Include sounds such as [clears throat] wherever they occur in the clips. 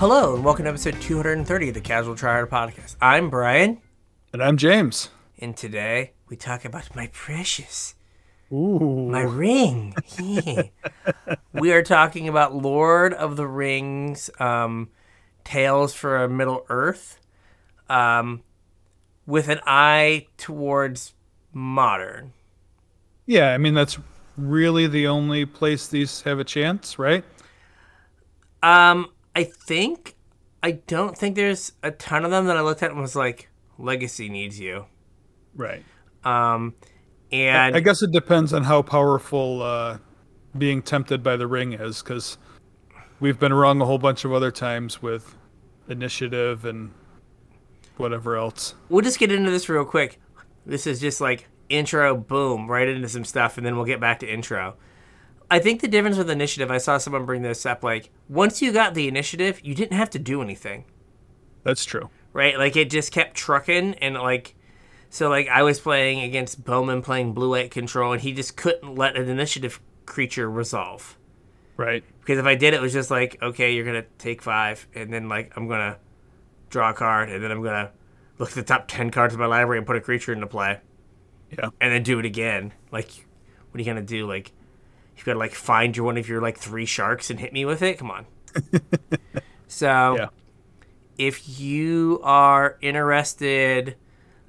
Hello, and welcome to episode 230 of the Casual Tryhard Podcast. I'm Brian, And I'm James. and today we talk about my precious, Ooh. my ring. [laughs] we are talking about Lord of the Rings, um, Tales for Middle Earth, um, with an eye towards modern. Yeah, I mean that's really the only place these have a chance, right? Um, I think I don't think there's a ton of them that I looked at and was like, Legacy needs you. Right. Um, and I guess it depends on how powerful uh, being tempted by the ring is, because we've been wrong a whole bunch of other times with initiative and whatever else. we'll just get into this real quick. This is just like intro, boom, right into some stuff, and then we'll get back to intro. I think the difference with initiative, I saw someone bring this up. Like, once you got the initiative, you didn't have to do anything, That's true. right? Like, it just kept trucking, and like, so like I was playing against Bowman playing blue white control, and he just couldn't let an initiative creature resolve. Right. Because if I did, it was just like, okay, you're gonna take five, and then like I'm gonna draw a card, and then I'm gonna look at the top ten cards of my library and put a creature into play, Yeah. and then do it again. Like, what are you gonna do? Like, you gotta like find your one of your like three sharks and hit me with it? Come on. [laughs] so, Yeah. if you are interested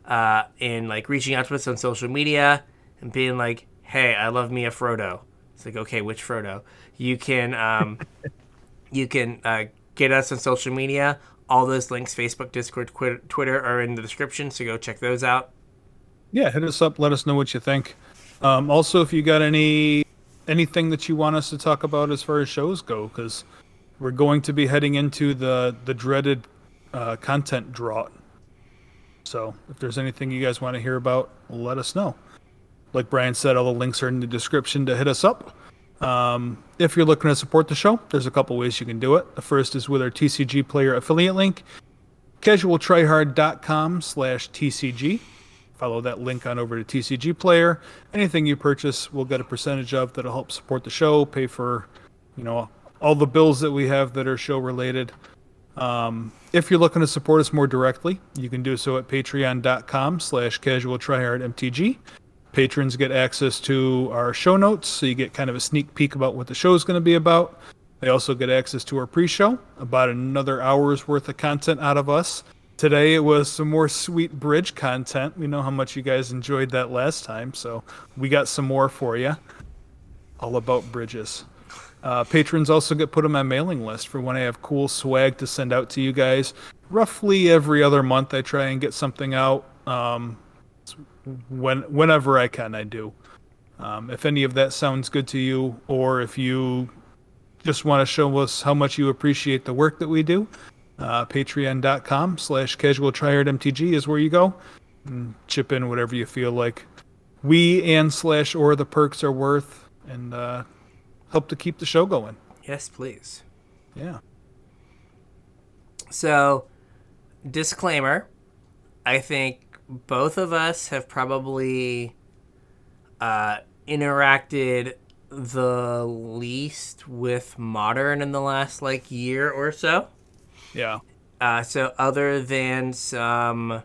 uh, in like reaching out to us on social media and being like, "Hey, I love me a Frodo," it's like, okay, which Frodo? You can um, [laughs] you can uh, get us on social media. All those links, Facebook, Discord, Twitter, are in the description, so go check those out. Yeah, hit us up. Let us know what you think. Um, also, if you got any anything that you want us to talk about as far as shows go, because we're going to be heading into the the dreaded uh, content drought. So, if there's anything you guys want to hear about, let us know. Like Brian said, all the links are in the description to hit us up. Um, if you're looking to support the show, there's a couple ways you can do it. The first is with our TCG player affiliate link, casualtryhard.com slash TCG follow that link on over to TCG Player. Anything you purchase, we'll get a percentage of that'll help support the show, pay for, you know, all the bills that we have that are show related. Um, if you're looking to support us more directly, you can do so at patreon.com slash casual mtg. Patrons get access to our show notes, so you get kind of a sneak peek about what the show is going to be about. They also get access to our pre-show, about another hour's worth of content out of us. Today it was some more sweet bridge content. We know how much you guys enjoyed that last time, so we got some more for you. All about bridges. Uh, patrons also get put on my mailing list for when I have cool swag to send out to you guys. Roughly every other month, I try and get something out. Um, when whenever I can, I do. Um, if any of that sounds good to you, or if you just want to show us how much you appreciate the work that we do, uh, patreon.com slash casual mtg is where you go and chip in whatever you feel like we and slash or the perks are worth and uh, help to keep the show going Yes, please. yeah So, disclaimer I think both of us have probably uh, interacted the least with modern in the last like year or so. Yeah Uh, so, other than some,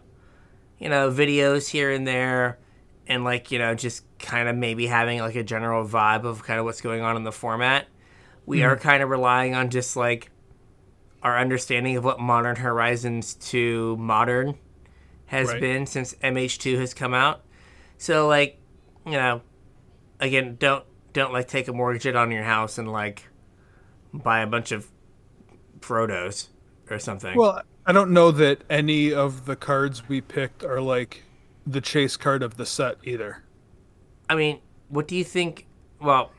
you know, videos here and there, and like, you know, just kind of maybe having like a general vibe of kind of what's going on in the format, we are kind of relying on just like our understanding of what Modern Horizons 2 Modern has Right. been since MH2 has come out. So, like, you know, again, don't don't like take a mortgage on your house and like buy a bunch of Frodos or something. well i don't know that any of the cards we picked are like the chase card of the set either I mean, what do you think? Well,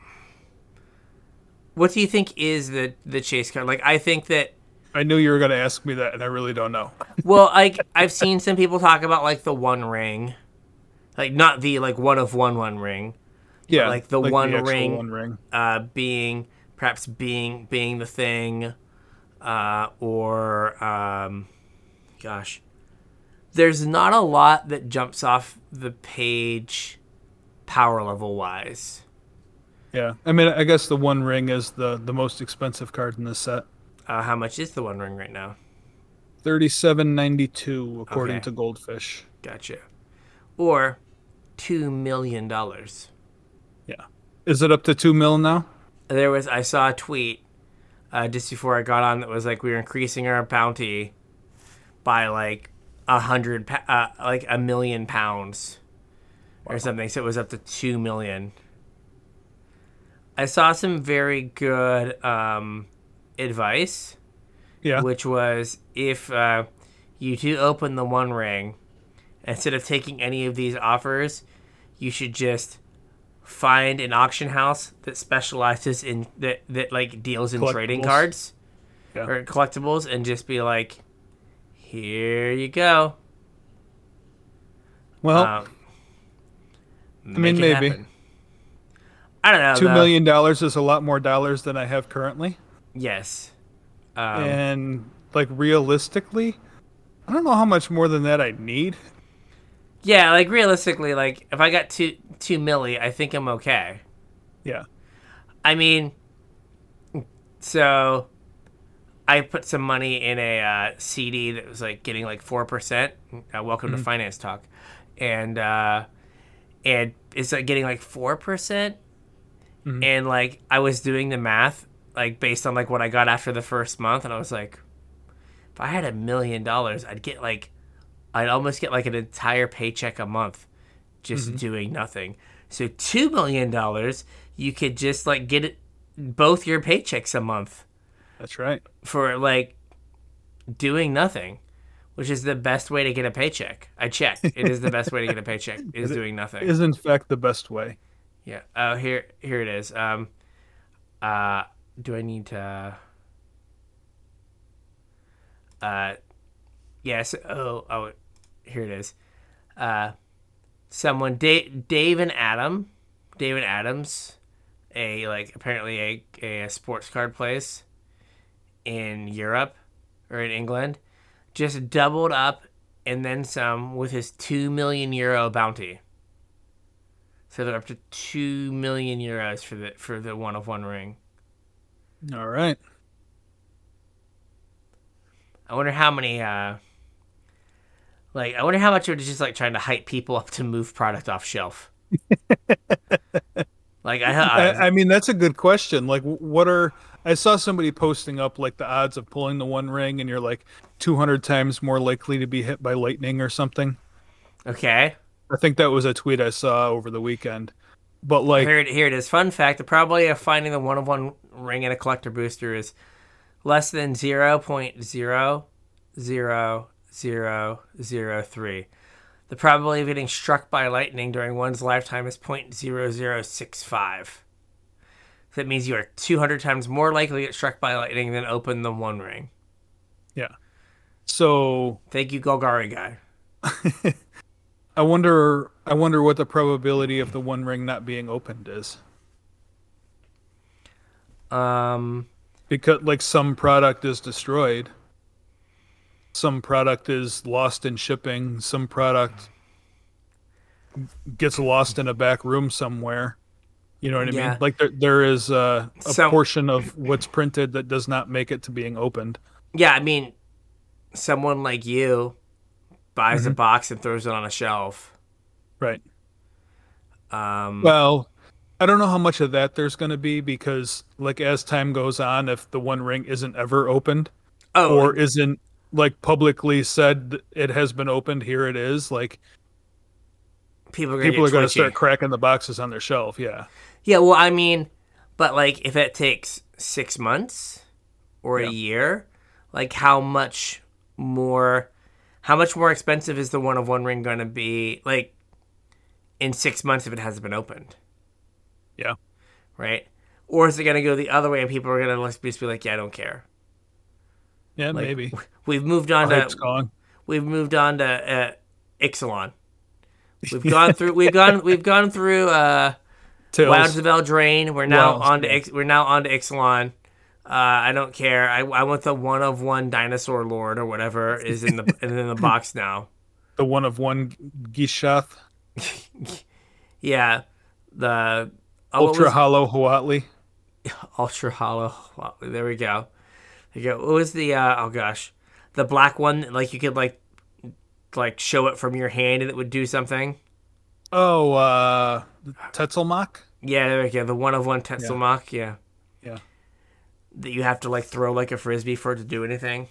what do you think is the the chase card? Like, I think that. i knew you were going to ask me that and i really don't know [laughs] Well, like I've seen some people talk about like the one ring, like not the like one of one one ring, yeah like the one actual ring. one ring uh, being perhaps being being the thing, uh, or um, gosh, there's not a lot that jumps off the page, power level wise. Yeah, I mean, I guess the One Ring is the the most expensive card in this set. Uh, how much is the One Ring right now? Thirty-seven ninety-two, according Okay. to Goldfish. Gotcha. Or two million dollars. Yeah. Is it up to two mil now? There was I saw a tweet uh, just before I got on that was like we were increasing our bounty by like a hundred, uh, like a million pounds or something. So it was up to two million. I saw some very good um, advice, Yeah. which was if uh, you do open the One Ring, instead of taking any of these offers, you should just find an auction house that specializes in that that like deals in trading cards Yeah. or collectibles, and just be like, "Here you go." Well, Um, mean, maybe. happen. I don't know. two though. million dollars is a lot more dollars than I have currently. Yes. Um, and like realistically, I don't know how much more than that I need. Yeah, like realistically, like if I got two two milli, I think I'm okay. Yeah. I mean, so I put some money in a uh, CD that was like getting like four percent. Uh, welcome to finance talk, and uh, and it's like getting like four percent, and like I was doing the math like based on like what I got after the first month, and I was like, if I had a million dollars, I'd get like, I'd almost get like an entire paycheck a month just doing nothing. So two million dollars, you could just like get it both your paychecks a month That's right. for like doing nothing, which is the best way to get a paycheck. I checked. It is the best way to get a paycheck [laughs] is doing nothing. Is in fact the best way. Yeah. Oh, here, here it is. Um, uh, do I need to? Uh, yes. Oh, oh, here it is. Uh, someone, Dave, Dave and Adam, David Adams, a like apparently a a sports card place in Europe or in England, just doubled up and then some with his two million euro bounty. So they're up to two million euros for the for the one of one ring. All right. I wonder how many. uh Like, I wonder how much it was just like trying to hype people up to move product off shelf. [laughs] like I, I, I, I mean, that's a good question. Like, what are I saw somebody posting up like the odds of pulling the one ring, and you're like 200 times more likely to be hit by lightning or something. okay. I think that was a tweet I saw over the weekend. But like, Here, it- here it is. Fun fact: the probability of finding the one of one ring in a collector booster is less than zero point zero zero zero zero three. The probability of getting struck by lightning during one's lifetime is 0.0065. That means you are 200 times more likely to get struck by lightning than open the one ring. yeah. So Thank you, Golgari guy. [laughs] I wonder, I wonder what the probability of the one ring not being opened is. Um, because like some product is destroyed some product is lost in shipping some product gets lost in a back room somewhere. You know what i Yeah. mean like there, there is uh, a So- portion of what's printed that does not make it to being opened. Yeah, I mean, someone like you buys a box and throws it on a shelf. right. Um, well i don't know how much of that there's going to be because like as time goes on if the one ring isn't ever opened oh, or isn't like publicly said it has been opened here it is like people are gonna people are going to start cracking the boxes on their shelf. Yeah, Yeah, well, I mean, but like if it takes six months or Yeah. a year, like how much more, how much more expensive is the one of one ring going to be? Like in six months if it hasn't been opened, yeah, right? Or is it going to go the other way and people are going to just be like, yeah, I don't care. Yeah, Like, maybe. [laughs] We've moved on Hype's to gone. we've moved on to uh, Ixalan. We've [laughs] gone through we've gone we've gone through uh. Wilds of Eldraine. We're now Wilds, on to. Ix, we're now on to Ixalan. Uh, I don't care. I, I want the one of one dinosaur lord or whatever is in the [laughs] is in the box now. the one of one Gishath, Yeah, the oh, Ultra Hollow Huatli. ultra hollow. Wow, there we go. You go. What was the? Uh, oh gosh, the black one. Like you could like like show it from your hand and it would do something. Oh, uh, Tetzimoc. Yeah, there we go. The one of one Tetzimoc. Yeah. Yeah. That you have to like throw like a frisbee for it to do anything.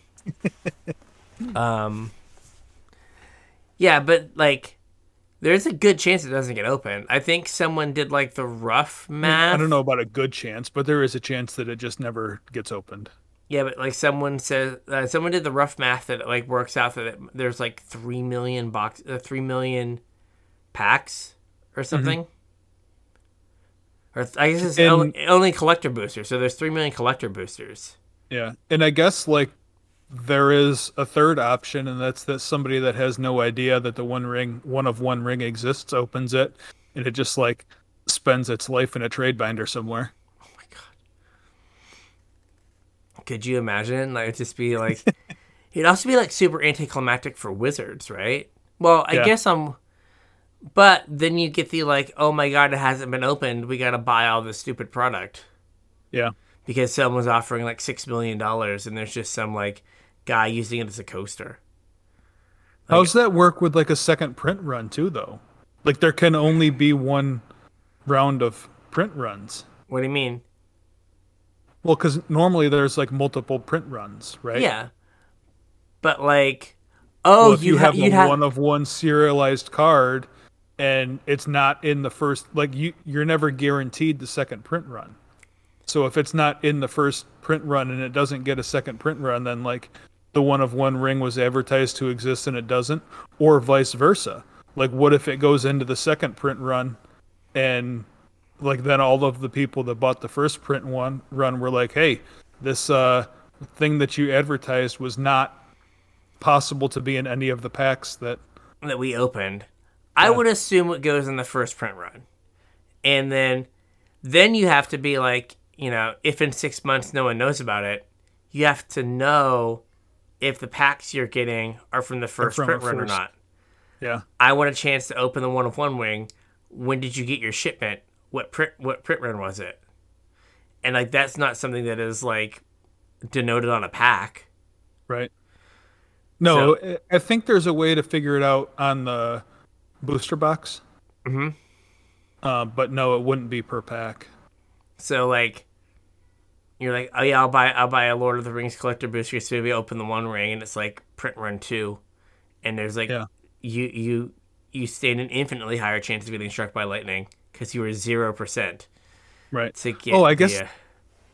[laughs] um. Yeah, but like, there's a good chance it doesn't get open. I think someone did like the rough math. I don't know about a good chance, but there is a chance that it just never gets opened. Yeah, but like someone says, uh, someone did the rough math that it, like works out that it, there's like three million box, uh, three million packs or something. Or th- I guess it's And- only, only collector boosters. So there's three million collector boosters. Yeah, and I guess like there is a third option, and that's that somebody that has no idea that the one ring, one of one ring exists, opens it, and it just like spends its life in a trade binder somewhere. Oh my god! Could you imagine? Like it'd just be like, [laughs] it'd also be like super anticlimactic for wizards, right? Well, I Yeah. guess I'm. But then you get the like, oh my god, it hasn't been opened. We got to buy all this stupid product. Yeah, because someone's offering like six million dollars and there's just some like guy using it as a coaster. how does that work with like a second print run too, though? Like there can only be one round of print runs. What do you mean? Well, because normally there's like multiple print runs, right? Yeah, but like, oh, Well, if you, you ha- have you'd a have one of one serialized card, and it's not in the first, like you, you're never guaranteed the second print run. So if it's not in the first print run and it doesn't get a second print run, then like the one of one ring was advertised to exist and it doesn't, or vice versa. Like what if it goes into the second print run, and like then all of the people that bought the first print one run were like, hey, this uh thing that you advertised was not possible to be in any of the packs that that we opened. I would assume it goes in the first print run, and then then you have to be like, you know, if in six months no one knows about it, you have to know if the packs you're getting are from the first from print run or not. yeah I want a chance to open the one of one wing. When did you get your shipment? What print what print run was it? And like that's not something that is like denoted on a pack. right no I- i think there's a way to figure it out on the booster box Mhm. uh, but no it wouldn't be per pack So like you're like, oh yeah, I'll buy I'll buy a Lord of the Rings collector booster. So we open the one ring and it's like print run two, and there's like Yeah. you you you stand an infinitely higher chance of getting struck by lightning because you were zero percent right. to get. Oh, I the, guess- uh,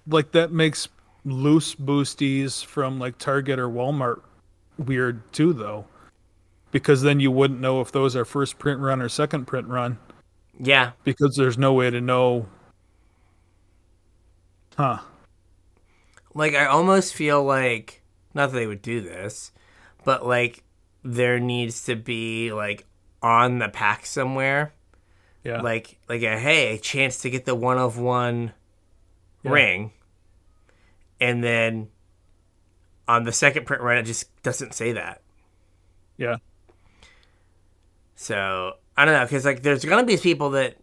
like that makes loose boosties from like target or walmart weird too though because then you wouldn't know if those are first print run or second print run. Yeah, because there's no way to know. Huh. Like I almost feel like not that they would do this, but like there needs to be like on the pack somewhere, yeah like like a hey, a chance to get the one of one Yeah. ring, and then on the second print run it just doesn't say that. yeah So I don't know because like there's gonna be people that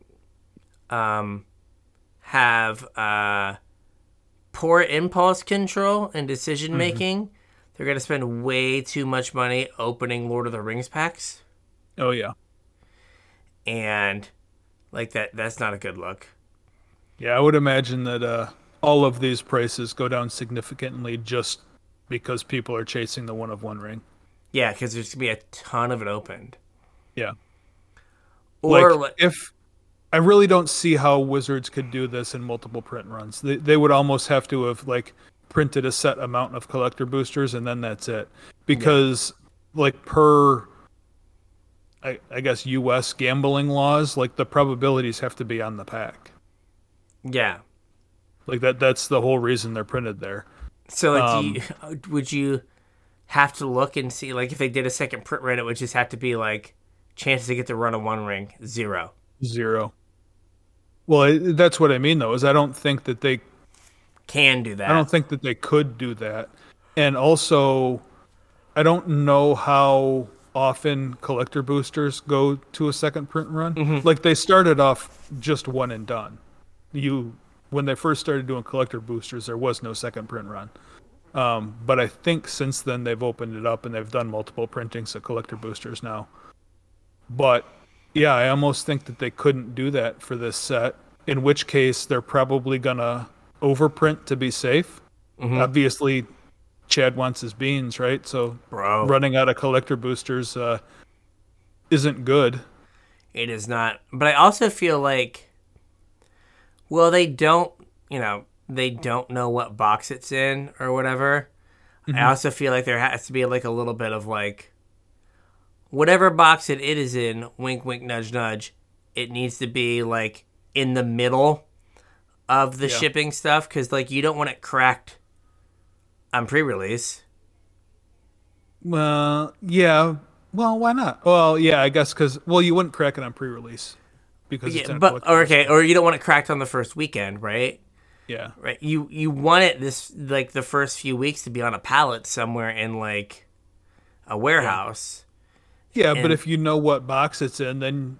um have uh poor impulse control and decision making. They're gonna spend way too much money opening Lord of the Rings packs, oh yeah and like that that's not a good look. Yeah, I would imagine that uh, all of these prices go down significantly just because people are chasing the one of one ring. Yeah, because there's gonna be a ton of it opened. Yeah. Or like like, if I really don't see how Wizards could do this in multiple print runs. They they would almost have to have like printed a set amount of collector boosters and then that's it. Because like per I, I guess US gambling laws, like the probabilities have to be on the pack. yeah. Like that that's the whole reason they're printed there. So like, Um, do you, [laughs] would you have to look and see like if they did a second print run, it would just have to be like chances to get the run of one ring zero. Zero. Well, I, that's what I mean though, is I don't think that they Can do that. I don't think that they could do that. And also, I don't know how often collector boosters go to a second print run. Mm-hmm. Like they started off just one and done. You when they first started doing collector boosters, there was no second print run. Um, but I think since then they've opened it up and they've done multiple printings of collector boosters now. But yeah, I almost think that they couldn't do that for this set. In which case, they're probably gonna overprint to be safe. Obviously, Chad wants his beans, right? So Bro. running out of collector boosters uh, isn't good. It is not. But I also feel like, well, they don't, you know, they don't know what box it's in or whatever. I also feel like there has to be like a little bit of like, whatever box it, it is in, wink, wink, nudge, nudge, it needs to be like in the middle of the Yeah. shipping stuff because like you don't want it cracked on pre release. Well, yeah. Well, why not? Well, yeah, I guess because well, you wouldn't crack it on pre-release because Yeah, but okay, or you don't want it cracked on the first weekend, right? Yeah, right you you want it this like the first few weeks to be on a pallet somewhere in like a warehouse yeah. but And- if you know what box it's in, then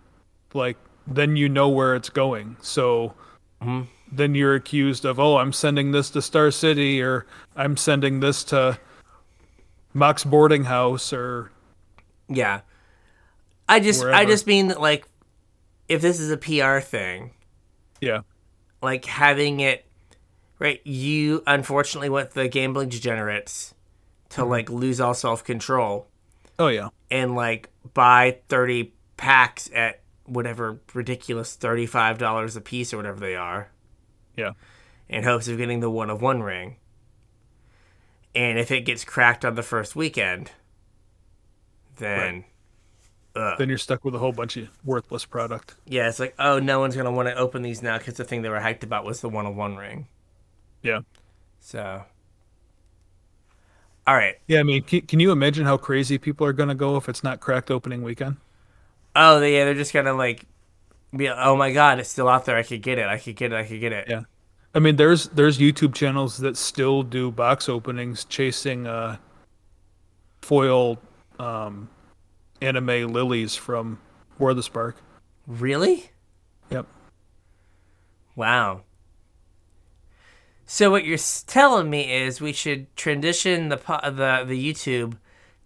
like then you know where it's going. So Mm-hmm. Then you're accused of oh, I'm sending this to Star City or I'm sending this to Mox Boarding House or yeah. I just i just mean that like if this is a pr thing yeah, like having it right you unfortunately want the gambling degenerates to Mm-hmm. like lose all self-control oh yeah, and like buy 30 packs at whatever ridiculous $35 a piece or whatever they are yeah, in hopes of getting the one of one ring. And if it gets cracked on the first weekend, then then you're stuck with a whole bunch of worthless product. yeah, it's like, oh, no one's gonna want to open these now because the thing they were hyped about was the one of one ring. Yeah, So, all right. yeah. I mean, can, can you imagine how crazy people are gonna go if it's not cracked opening weekend? Oh, yeah, they're just gonna like be, oh my god, it's still out there. I could get it. I could get it. I could get it. Yeah. I mean, there's there's YouTube channels that still do box openings chasing uh, foil um, anime lilies from War of the Spark. Really? Yep. Wow. So what you're telling me is we should transition the the the YouTube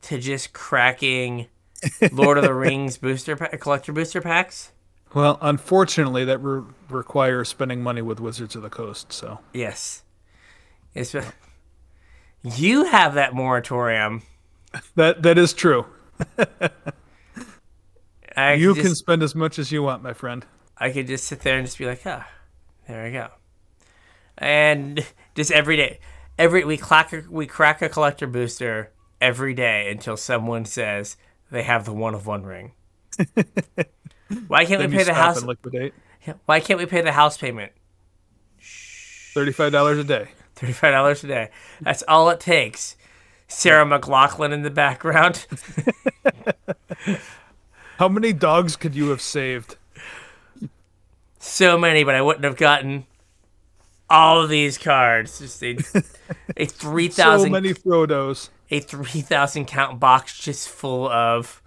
to just cracking [laughs] Lord of the Rings booster pa- collector booster packs. Well, unfortunately, that re- requires spending money with Wizards of the Coast. So Yes. It's, you have that moratorium. that that is true. [laughs] You could can spend as much as you want, my friend. I could just sit there and just be like, ah, there I go. And just every day, every we crack a, we crack a collector booster every day until someone says they have the one of one ring. [laughs] Why can't Then we pay the house? and liquidate. Why can't we pay the house payment? Thirty-five dollars a day. Thirty-five dollars a day. That's all it takes. Sarah McLachlan in the background. [laughs] [laughs] How many dogs could you have saved? so many, but I wouldn't have gotten all of these cards. Just a, [laughs] a three So many Frodos. a three thousand count box just full of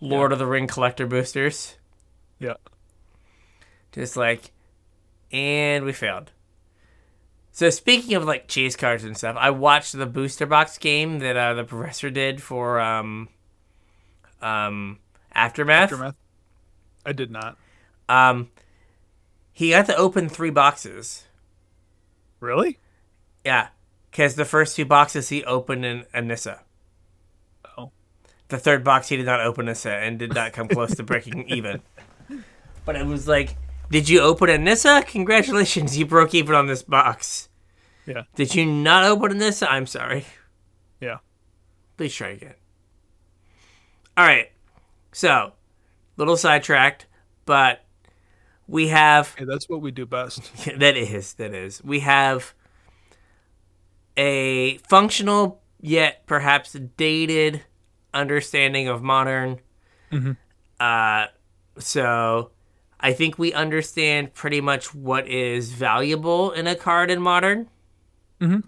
Lord of the Ring collector boosters. Yeah. Just like, and we failed. So speaking of like chase cards and stuff, I watched the booster box game that uh, the professor did for um, um, aftermath. Aftermath. I did not. Um, he got to open three boxes. Really? Yeah, because the first two boxes he opened in a Nissa. Oh. The third box he did not open a Nissa and did not come close to breaking [laughs] even. But it was like, did you open a Nissa? Congratulations, you broke even on this box. Yeah. Did you not open a Nissa? I'm sorry. Yeah. Please try again. All right. So, little sidetracked, but we have Hey, that's what we do best. [laughs] that is that is we have a functional yet perhaps dated understanding of modern uh so i think we understand pretty much what is valuable in a card in modern Mhm.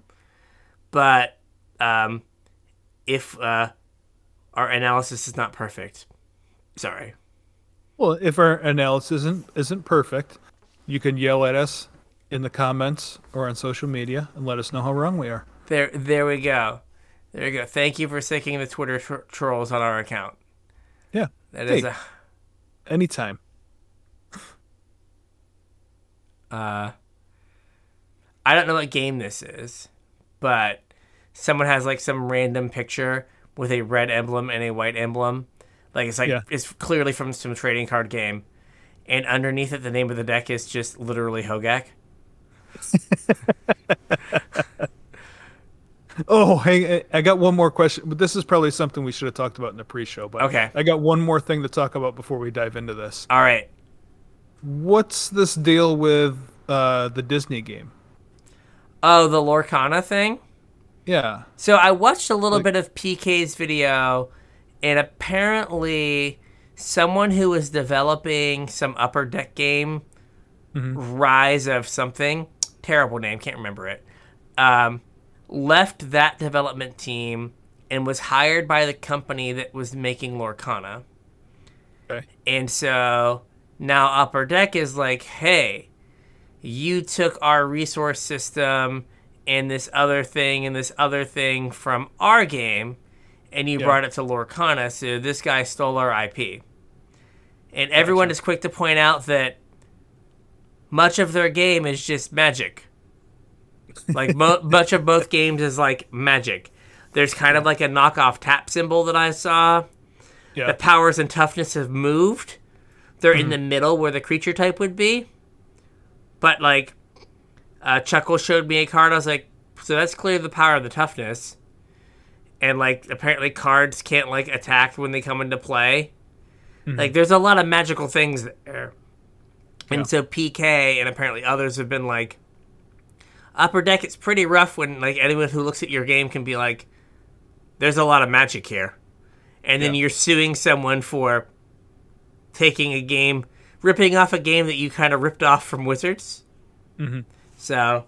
but um if uh our analysis is not perfect sorry Well, if our analysis isn't isn't perfect, you can yell at us in the comments or on social media and let us know how wrong we are. There, there we go. There we go. Thank you for sticking the Twitter tr- trolls on our account. Yeah. That is Hey. a. Anytime. Uh, I don't know what game this is, but someone has like some random picture with a red emblem and a white emblem. Like it's like Yeah. it's clearly from some trading card game, and underneath it, the name of the deck is just literally Hogaak. [laughs] Oh, hey, I got one more question, but this is probably something we should have talked about in the pre-show. But Okay. I got one more thing to talk about before we dive into this. All right, What's this deal with uh, the Disney game? oh the Lorcana thing. Yeah. So I watched a little Like- bit of PK's video, and apparently, someone who was developing some upper deck game, Rise of something, terrible name, can't remember it, um, left that development team and was hired by the company that was making Lorcana. Okay. And so now Upper Deck is like, hey, you took our resource system and this other thing and this other thing from our game and you Yeah. brought it to Lorcana, so this guy stole our IP. And everyone Gotcha. is quick to point out that much of their game is just magic. Like mo- [laughs] much of both games is like magic. There's kind of like a knockoff tap symbol that I saw Yeah. the powers and toughness have moved. They're in Mm-hmm. the middle where the creature type would be. But like, uh, Chuckle showed me a card. I was like, so that's clearly the power of the toughness. And like, apparently cards can't like attack when they come into play. Mm-hmm. Like, there's a lot of magical things there. And Yeah. so PK and apparently others have been like, upper deck. It's pretty rough when like anyone who looks at your game can be like, there's a lot of magic here and then Yeah. you're suing someone for taking a game, ripping off a game that you kind of ripped off from Wizards. Mm-hmm. So,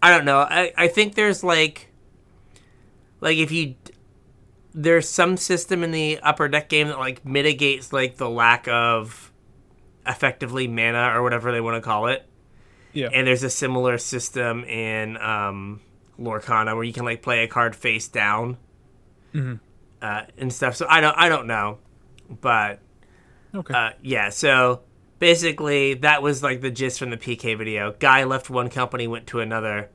I don't know. I, I think there's like, like if you, there's some system in the upper deck game that like mitigates like the lack of effectively mana or whatever they want to call it. Yeah. And there's a similar system in um, Lorcana where you can like play a card face down Mhm. uh, and stuff. So I don't I don't know, but Okay. uh, yeah. So basically, that was like the gist from the PK video. Guy left one company, went to another,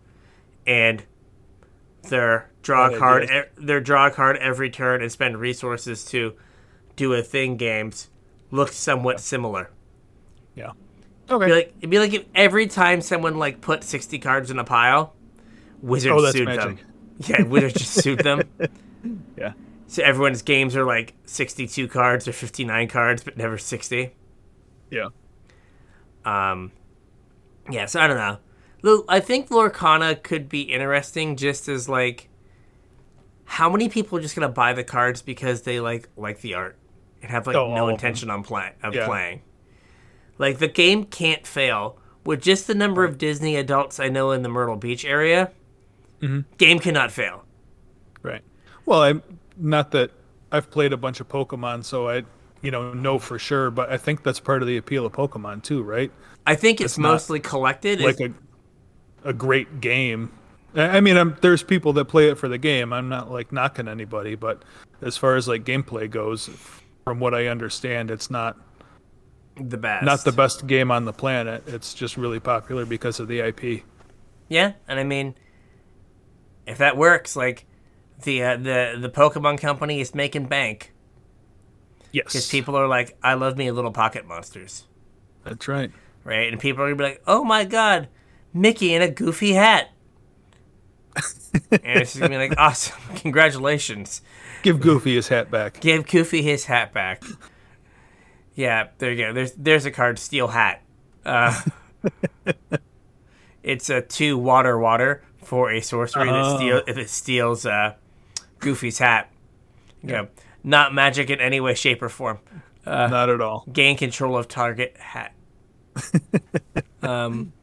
and their draw Bad card, e- their draw card every turn and spend resources to do a thing. Games looked somewhat similar. yeah. It'd Okay. be like it'd be like if every time someone like put sixty cards in a pile, Wizards Oh, sued magic. them. Yeah, Wizards just sued them. [laughs] yeah. So everyone's games are like sixty-two cards or fifty-nine cards, but never sixty. Yeah. Um, yeah, so I don't know. I think Lorcana could be interesting just as like how many people are just gonna buy the cards because they like like the art and have like Oh, no intention on play of Yeah. playing. Like the game can't fail with just the number of Disney adults I know in the Myrtle Beach area. Mhm. Game cannot fail. Right. Well, I'm not that I've played a bunch of Pokemon, so I, you know, know for sure. But I think that's part of the appeal of Pokemon too, right? I think it's, It's mostly collected. Like a, a great game. I I mean, I'm, there's people that play it for the game. I'm not like knocking anybody, but as far as like gameplay goes, from what I understand, it's not the best. not the best game on the planet. It's just really popular because of the IP. Yeah, and I mean, if that works, like the uh, the the Pokemon company is making bank Yes, because people are like, "I love me little pocket monsters," that's right. right? And people are gonna be like, "Oh my god, Mickey in a goofy hat," and it's just gonna be like, "Awesome, [laughs] congratulations! Give Goofy his hat back. Give Goofy his hat back." Yeah, there you go. There's there's a card, Steel Hat. Uh, [laughs] it's a two water water for a sorcery that Oh. steal if it steals uh, Goofy's hat. Yeah. Not magic in any way, shape, or form. not at all. Gain control of target hat. [laughs] um,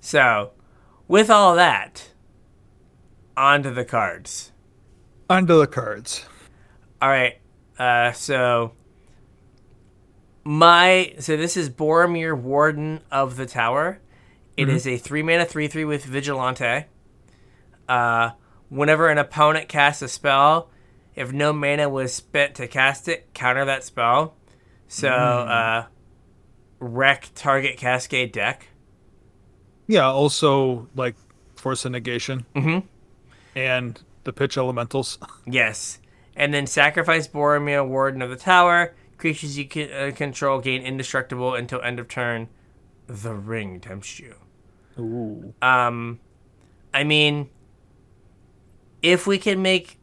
so, with all that, on to the cards. Onto the cards. All right. Uh, so my so this is Boromir, Warden of the Tower. It is a three mana three three with Vigilance. Uh, whenever an opponent casts a spell, if no mana was spent to cast it, counter that spell. So, uh, wreck target cascade deck. Yeah, also like force of negation. Mhm. And the pitch elementals. [laughs] Yes. And then sacrifice Boromir, Warden of the Tower. Creatures you can, uh, control gain indestructible until end of turn. The ring tempts you. Ooh. Um, I mean, if we can make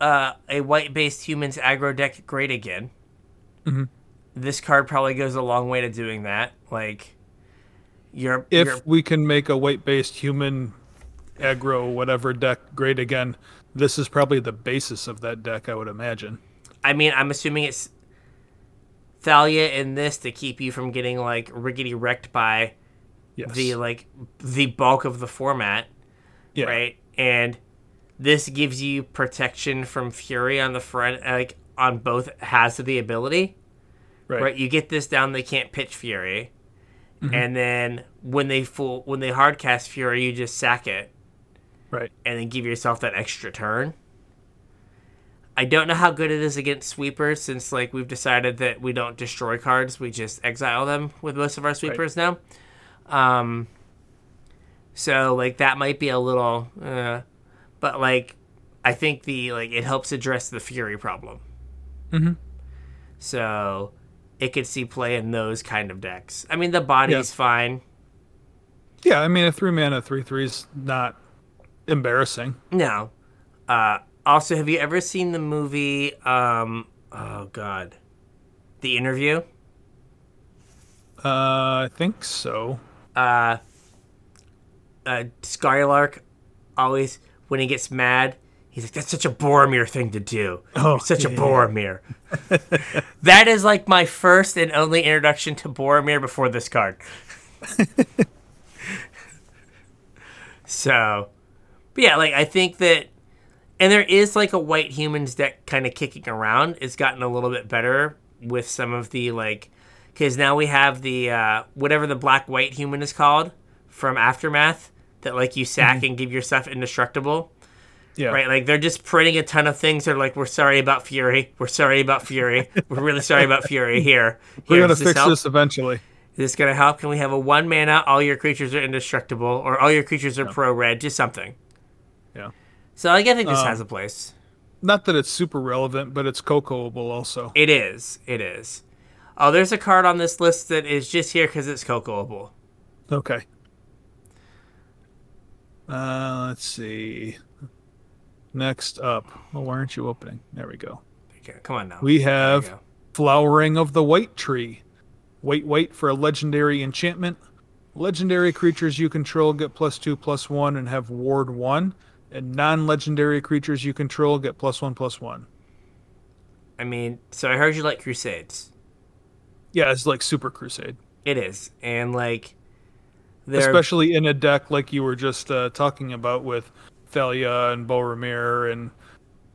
uh, a white-based humans aggro deck great again, Mhm. this card probably goes a long way to doing that. Like, you're, If you're we can make a white based human aggro whatever deck great again, this is probably the basis of that deck, I would imagine. I mean, I'm assuming it's Thalia in this to keep you from getting like riggedy wrecked by Yes. the like the bulk of the format, yeah. right? And this gives you protection from Fury on the front, like on both has the ability. Right. right? You get this down, they can't pitch Fury, Mm-hmm. and then when they full when they hard cast Fury, you just sack it Right. and then give yourself that extra turn. I don't know how good it is against sweepers since like we've decided that we don't destroy cards, we just exile them with most of our sweepers now. Um so like that might be a little uh, but like I think the like it helps address the fury problem. Mhm. So it could see play in those kind of decks. I mean the body's fine. Yeah, I mean a three mana three three is not embarrassing. No. Uh, also, have you ever seen the movie? Um, oh God, The Interview. Uh I think so. Uh, uh, Skylark always when he gets mad, he's like, "That's such a Boromir thing to do. Oh, You're such a yeah, Boromir." [laughs] that is like my first and only introduction to Boromir before this card. [laughs] so, but yeah, like I think that, and there is like a white humans deck kind of kicking around. It's gotten a little bit better with some of the like, because now we have the uh, whatever the black white human is called from Aftermath that like you sack and give your stuff indestructible. Yeah. Right, like they're just printing a ton of things. They're like, "We're sorry about Fury. We're sorry about Fury. We're really sorry about Fury." Here, [laughs] We're gonna this fix help? this eventually. Is this gonna help? Can we have a one mana? All your creatures are indestructible, or all your creatures are pro red. Just something. Yeah. So like, I think this Um, has a place. Not that it's super relevant, but it's cocoable also. It is. It is. Oh, there's a card on this list that is just here because it's cocoable. Okay. Uh, let's see. Next up, well, why aren't you opening? There we go. Okay, come on now. We have. Flowering of the White Tree. Wait, wait for a legendary enchantment. Legendary creatures you control get plus two, plus one, and have ward one. And non legendary creatures you control get plus one, plus one. I mean, so I heard you like Crusades. Yeah, it's like Super Crusade. It is, and like, they're Especially in a deck like you were just uh, talking about with Thalia and Boromir and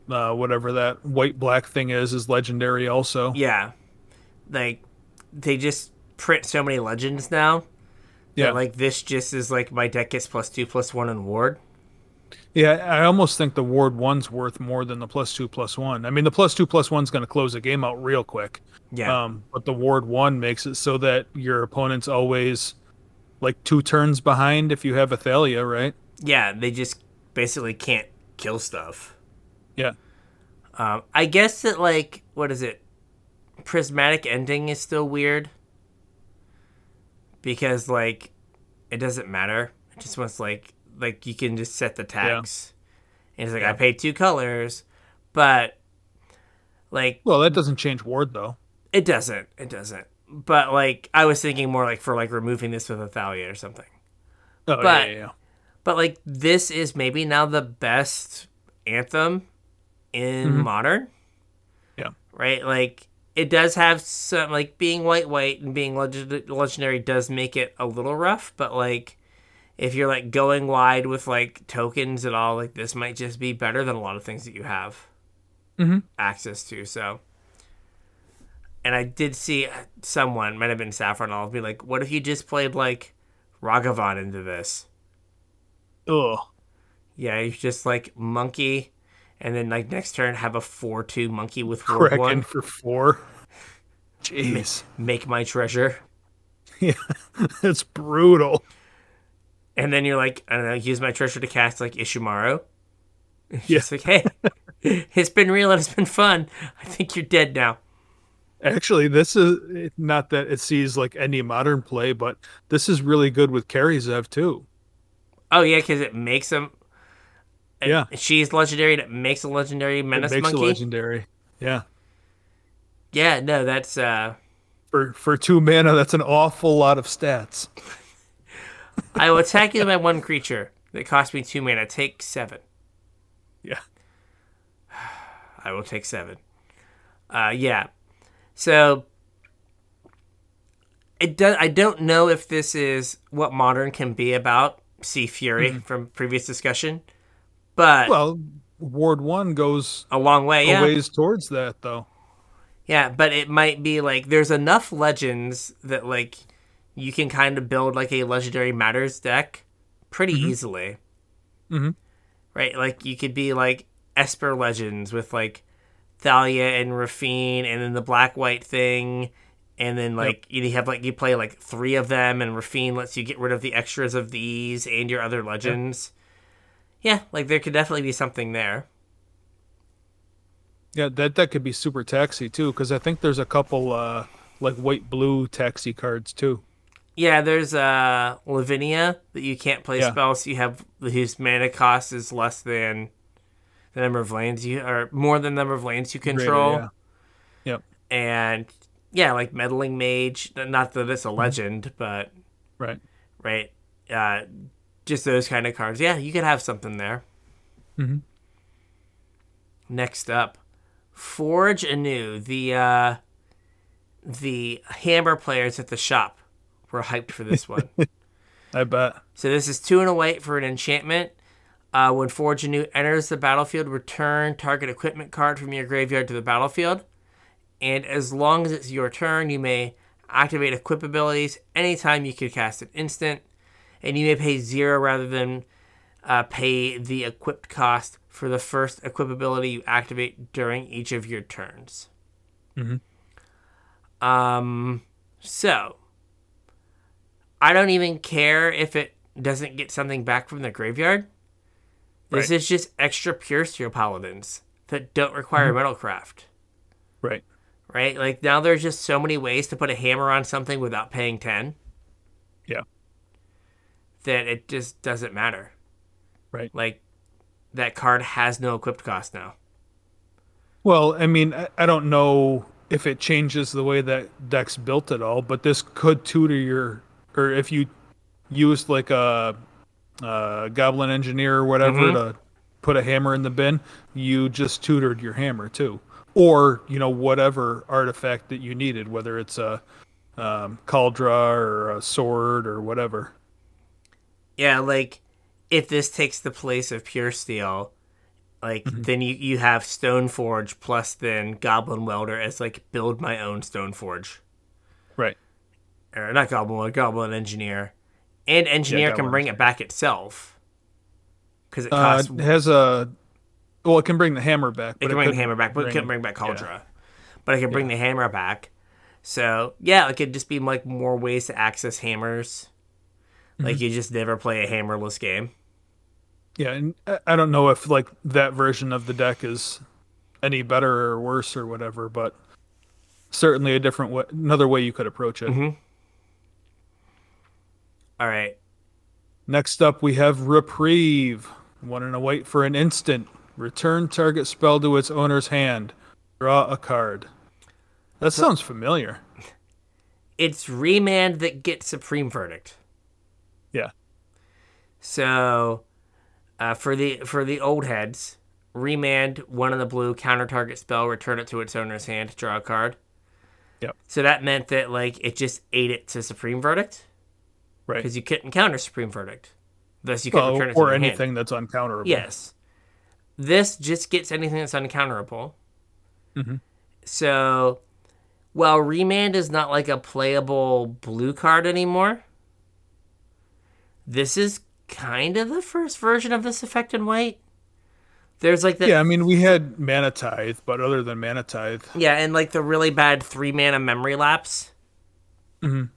uh, whatever that white black thing is, is legendary also. yeah, like they just print so many legends now. Yeah. Like this just is like my deck gets plus two, plus one and ward. Yeah, I almost think the Ward One's worth more than the plus two plus one. I mean, the plus two plus one's going to close the game out real quick. Yeah, Um, but the Ward One makes it so that your opponent's always like two turns behind if you have a Thalia, right? yeah, they just basically can't kill stuff. Yeah. Um, I guess that like what is it? Prismatic ending is still weird because like it doesn't matter. It just wants like like you can just set the tags. And it's like I Yeah. paid two colors, but like Well, that doesn't change Ward though. it doesn't. It doesn't. But like I was thinking more like for like removing this with a Thalia or something. Oh, But- yeah, yeah, yeah. But like this is maybe now the best anthem in Mhm. modern. Yeah. Right? Like it does have some like being white white and being legend- legendary does make it a little rough, but like if you're like going wide with like tokens at all, like this might just be better than a lot of things that you have Mhm. access to. So and I did see someone, might have been Saffron, I'll be like, what if you just played like Ragavan into this? Ugh. Yeah, you just like monkey, and then like next turn have a four two monkey with Kraken one. for four. Jeez, Make my treasure, yeah, [laughs] it's brutal. and then you're like, I don't know, use my treasure to cast like Ishimaru. Yeah. It's like, hey, [laughs] it's been real and it's been fun. I think you're dead now. Actually, this is not that it sees like any modern play, but this is really good with Kari Zev too. Oh yeah, because it makes him. Yeah. she's legendary. and It makes a legendary It menace makes monkey. a legendary. Yeah. Yeah, no, that's uh. For for two mana, that's an awful lot of stats. [laughs] I will attack you with my one creature that cost me two mana. Take seven. Yeah. [sighs] I will take seven. Uh, yeah. So it does. I don't know if this is what modern can be about. See Fury from previous discussion, but Well, Ward One goes a long way. a Yeah, ways towards that though. yeah. But it might be like there's enough legends that like you can kind of build like a legendary matters deck pretty easily. Mhm. Right, like you could be like Esper Legends with like Thalia and Raffine, and then the black white thing, and then like you have like you play like three of them, and Raffine lets you get rid of the extras of these and your other legends. Yeah, like there could definitely be something there. Yeah, that that could be super taxi too, because I think there's a couple uh like white blue taxi cards too. Yeah, there's uh Lavinia that you can't play Yeah. spells. You have whose mana cost is less than the number of lands you or more than the number of lands you Greater, control. yeah. Yep. And yeah, like meddling mage. Not that it's a legend, but Right. right, uh, just those kind of cards. Yeah, you could have something there. Mhm. Next up, Forge anew. The uh, the hammer players at the shop were hyped for this one. [laughs] I bet. So this is two and a white for an enchantment. Uh, when Forge Anew enters the battlefield, return target equipment card from your graveyard to the battlefield. And as long as it's your turn, you may activate equip abilities anytime you could cast an instant. And you may pay zero rather than uh, pay the equipped cost for the first equip ability you activate during each of your turns. Mhm. Um, so I don't even care if it doesn't get something back from the graveyard. This Right. is just extra pure steel paladins that don't require mm-hmm. metalcraft, Right. right? Like now there's just so many ways to put a hammer on something without paying 10 Yeah. that it just doesn't matter. Right. Like that card has no equipped cost now. Well, I mean, I, I don't know if it changes the way that deck's built at all, but this could tutor your, or if you used like a, a goblin engineer or whatever Mhm. to put a hammer in the bin, you just tutored your hammer too, or you know whatever artifact that you needed, whether it's a um, Kaldra or a sword or whatever. Yeah, like if this takes the place of pure steel, like then you, you have Stoneforge plus then Goblin Welder as like build my own Stoneforge. Right. Or not Goblin Welder, Goblin Engineer. And Engineer can bring it back itself. Because it Uh, costs it has a, well, it can bring the hammer back. it can bring the hammer back, but it can't bring back Kaldra. But it can bring the hammer back. So yeah, it could just be like more ways to access hammers. Like you just never play a hammerless game. Yeah, and I- don't know if like that version of the deck is any better or worse or whatever, but certainly a different way, another way you could approach it. Mhm. All right. Next up, we have Reprieve. One and a wait for an instant. Return target spell to its owner's hand. Draw a card. That sounds familiar. [laughs] It's remand that gets supreme verdict. Yeah. So, uh, for the for the old heads, remand one of the blue counter target spell, return it to its owner's hand, draw a card. Yep. So that meant that like it just ate it to supreme verdict Right. because you can't counter supreme verdict, thus you can't Well, return it to or the hand. anything that's uncounterable. Yes. This just gets anything that's uncounterable. Mhm. So, while Remand is not like a playable blue card anymore, this is kind of the first version of this effect in white. There's like the Yeah, I mean we had Mana Tithe, but other than Mana Tithe, Yeah, and like the really bad three mana memory lapse. Mhm.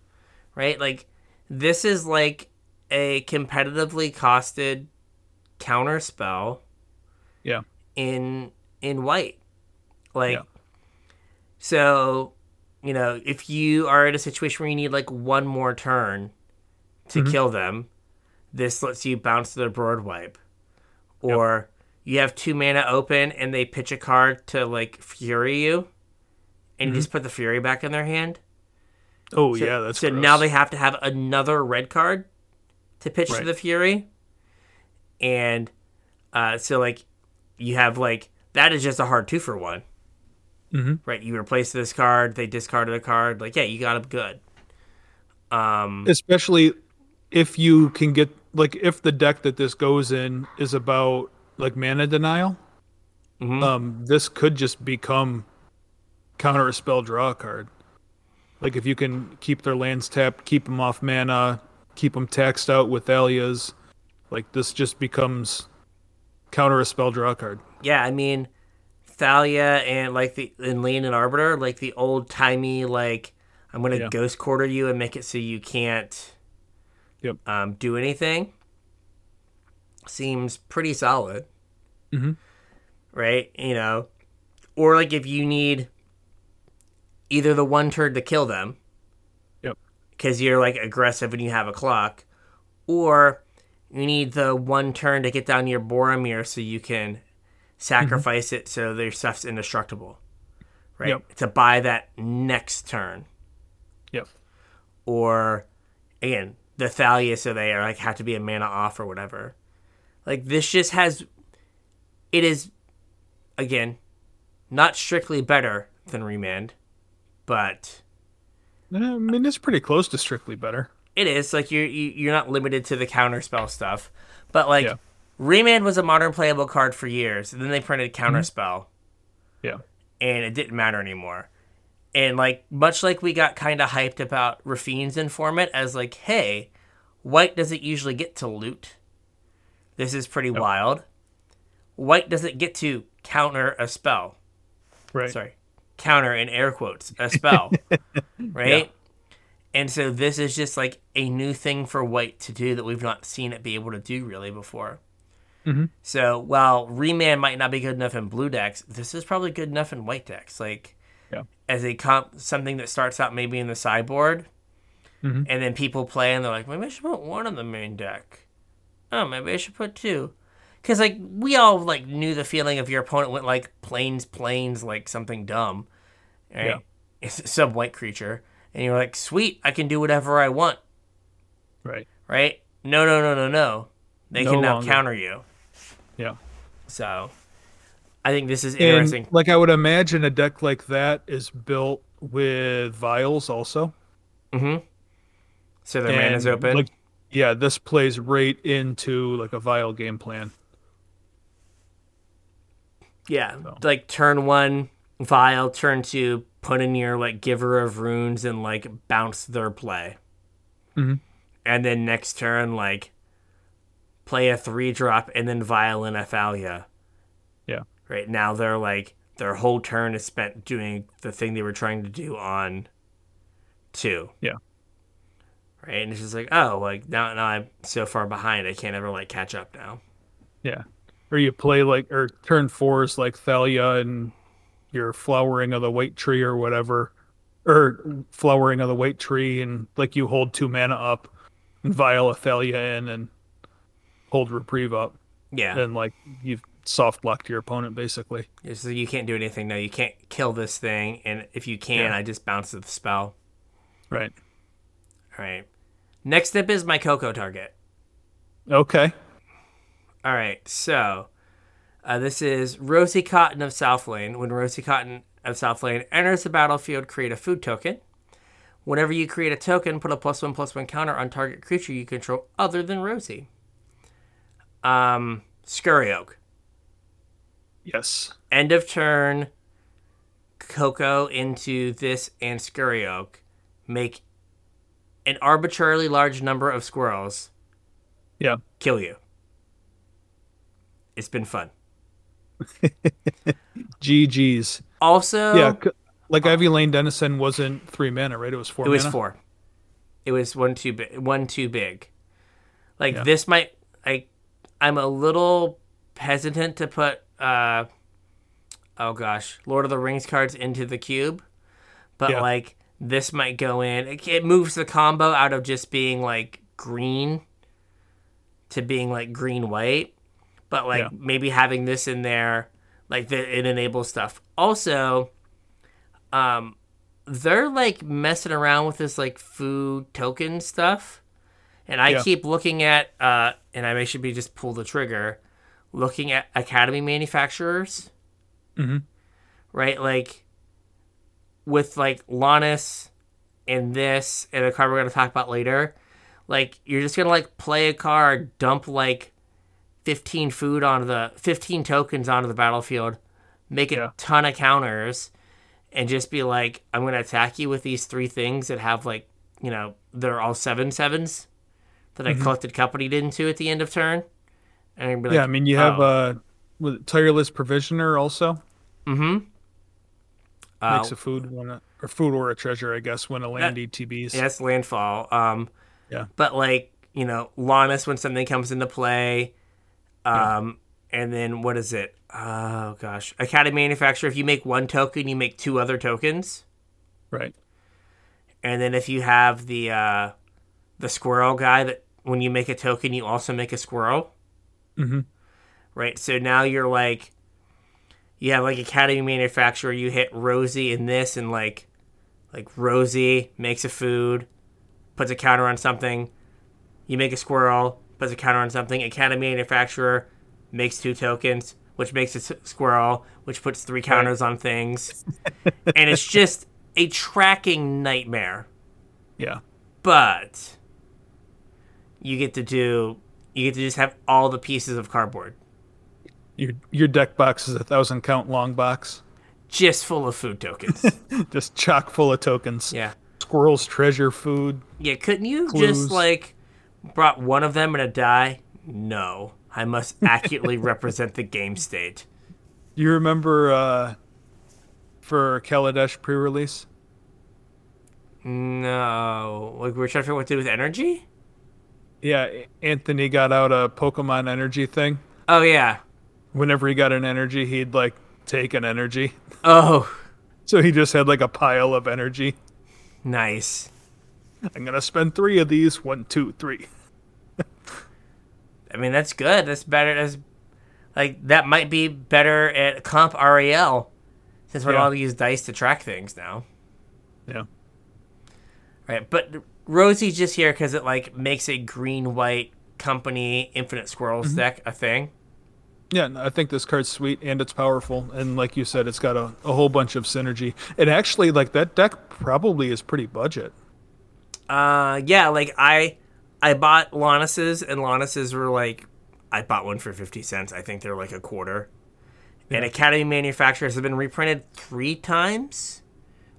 Right? Like, this is like a competitively costed counter spell yeah, in in white. Like, Yeah. so, you know, if you are in a situation where you need like one more turn to Mm-hmm. kill them, this lets you bounce their board wipe. Or you have two mana open and they pitch a card to like fury you, and you just put the fury back in their hand. Oh So, yeah, that's so gross. now they have to have another red card to pitch to the Fury, and uh, so like you have like that is just a hard two for one, Mhm. right? You replace this card, they discarded a card, like yeah, you got them good. Um, especially if you can get like if the deck that this goes in is about like mana denial mhm. um this could just become counter a spell draw card like if you can keep their lands tapped keep them off mana keep them taxed out with alias like this just becomes counter a spell draw card yeah, I mean, Thalia and like the and Leonin Arbiter, like the old timey like I'm gonna Yeah. ghost quarter you and make it so you can't Yep. um, do anything. Seems pretty solid. Mhm. Right? You know, or like if you need either the one turn to kill them, Yep. because you're like aggressive and you have a clock, or you need the one turn to get down your Boromir so you can sacrifice it so their stuff's indestructible. Right? Yep. To buy that next turn. Yep. Or again, the Thalia so they are like have to be a mana off or whatever. Like this just has it is again not strictly better than remand, but Eh, i mean it's pretty close to strictly better it is like you're you- you're not limited to the counter spell stuff. But like Yeah. remand was a modern playable card for years, and then they printed counter spell. yeah and it didn't matter anymore. And like much like we got kind of hyped about Raffine's informant as like, hey, white doesn't usually get to loot. This is pretty wild. White doesn't get to counter a spell. right Sorry, counter in air quotes a spell, [laughs] right? And so this is just like a new thing for white to do that we've not seen it be able to do really before. Mhm. So while remand might not be good enough in blue decks, this is probably good enough in white decks. Like Yeah. as a comp, something that starts out maybe in the sideboard, Mhm. and then people play and they're like, maybe I should put one in the main deck. Oh, maybe I should put two. Cause like we all like knew the feeling of your opponent went like planes, planes, like something dumb, right? Yeah. [laughs] It's some white creature, and you're like, sweet, I can do whatever I want, right right? No, no, no, no, no. They No can now counter you. yeah So, I think this is and interesting. like i would imagine a deck like that is built with vials also mm-hmm. So their mana's And, open. Like, yeah, this plays right into like a vial game plan. Yeah, So. like turn one vial, turn two, put in your like giver of runes and like bounce their play. Mhm. And then next turn, like play a three drop and then vial in a Yeah. Right now they're like their whole turn is spent doing the thing they were trying to do on two. Yeah. Right, and it's just like, oh, like now, now I'm so far behind, I can't ever like catch up now. Yeah. Or you play like or turn fours like Thalia and your flowering of the white tree or whatever. Or flowering of the white tree and like you hold two mana up and vial Thalia in and hold reprieve up. Yeah. And like you've soft locked your opponent basically. Yeah, So you can't do anything. No, you can't kill this thing. And if you can, Yeah. I just bounce the spell. Right. All right. Next up is my Coco target. Okay. All right. So uh, this is Rosie Cotton of South Lane. When Rosie Cotton of South Lane enters the battlefield, create a food token. Whenever you create a token, put a plus one plus one counter on target creature you control other than Rosie. Um, Scurry Oak. Yes. end of turn Coco into this and Scurry Oak make an arbitrarily large number of squirrels Yeah. kill you. It's been fun. [laughs] GG's. Also, Yeah, like Ivy Lane Denizen wasn't three mana, right? It was four. it was mana? four. It was one too big. One too big. Like Yeah. this might. I. I'm a little hesitant to put. uh Oh gosh, Lord of the Rings cards into the cube, but Yeah. like this might go in. It, it moves the combo out of just being like green to being like green white, but like Yeah. maybe having this in there, like that it enables stuff. Also, um, they're like messing around with this like food token stuff, and I Yeah. keep looking at uh, and I may should be just pull the trigger, looking at Academy Manufactors, Mhm. right? Like with like Lannis and this and a card we're gonna talk about later, like you're just gonna like play a card, dump like 15 food onto the 15 tokens onto the battlefield, make a Yeah. ton of counters, and just be like, I'm gonna attack you with these three things that have like, you know, they're all seven sevens that Mm-hmm. I collected company into at the end of turn. And like, yeah, I mean you have a uh, tireless provisioner also mm-hmm. Uh, makes a food when a, or food or a treasure, I guess, when a land ETBs. Yeah, it's landfall. Um, Yeah. But like you know, Lannis when something comes into play, um, and then what is it? Oh gosh, Academy Manufactor. If you make one token, you make two other tokens, Right. and then if you have the uh, the squirrel guy that when you make a token, you also make a squirrel. Mhm. Right. So now you're like, you have like Academy Manufactor. You hit Rosie in this, and like, like Rosie makes a food, puts a counter on something. You make a squirrel, puts a counter on something. Academy Manufactor makes two tokens, which makes a squirrel, which puts three counters on things, [laughs] and it's just a tracking nightmare. Yeah. But you get to do, you get to just have all the pieces of cardboard Your your deck box is a thousand count long box, just full of food tokens. [laughs] just chock full of tokens. yeah, Squirrels treasure food. yeah. Couldn't you Clues. just like brought one of them in a die? No, I must accurately [laughs] represent the game state. You remember uh, for Kaladesh pre-release? No, like we're trying to figure out what to do with energy. Yeah, Anthony got out a Pokemon energy thing. Oh yeah. Whenever he got an energy, he'd like take an energy. Oh, So he just had like a pile of energy. nice. I'm gonna spend three of these. One, two, three. I mean, that's good. That's better. That's like that might be better at comp REL, since we're Yeah. allowed to use dice to track things now. Yeah. Right, but Rosie's just here because it like makes a green white company infinite squirrels mm-hmm. deck a thing. Yeah, I think this card's sweet and it's powerful. And like you said, it's got a, a whole bunch of synergy. And actually, like that deck probably is pretty budget. Uh, yeah, like I, I bought Lannis's and Lannis's were like, I bought one for fifty cents. I think they're like a quarter. And Academy Manufactors have been reprinted three times,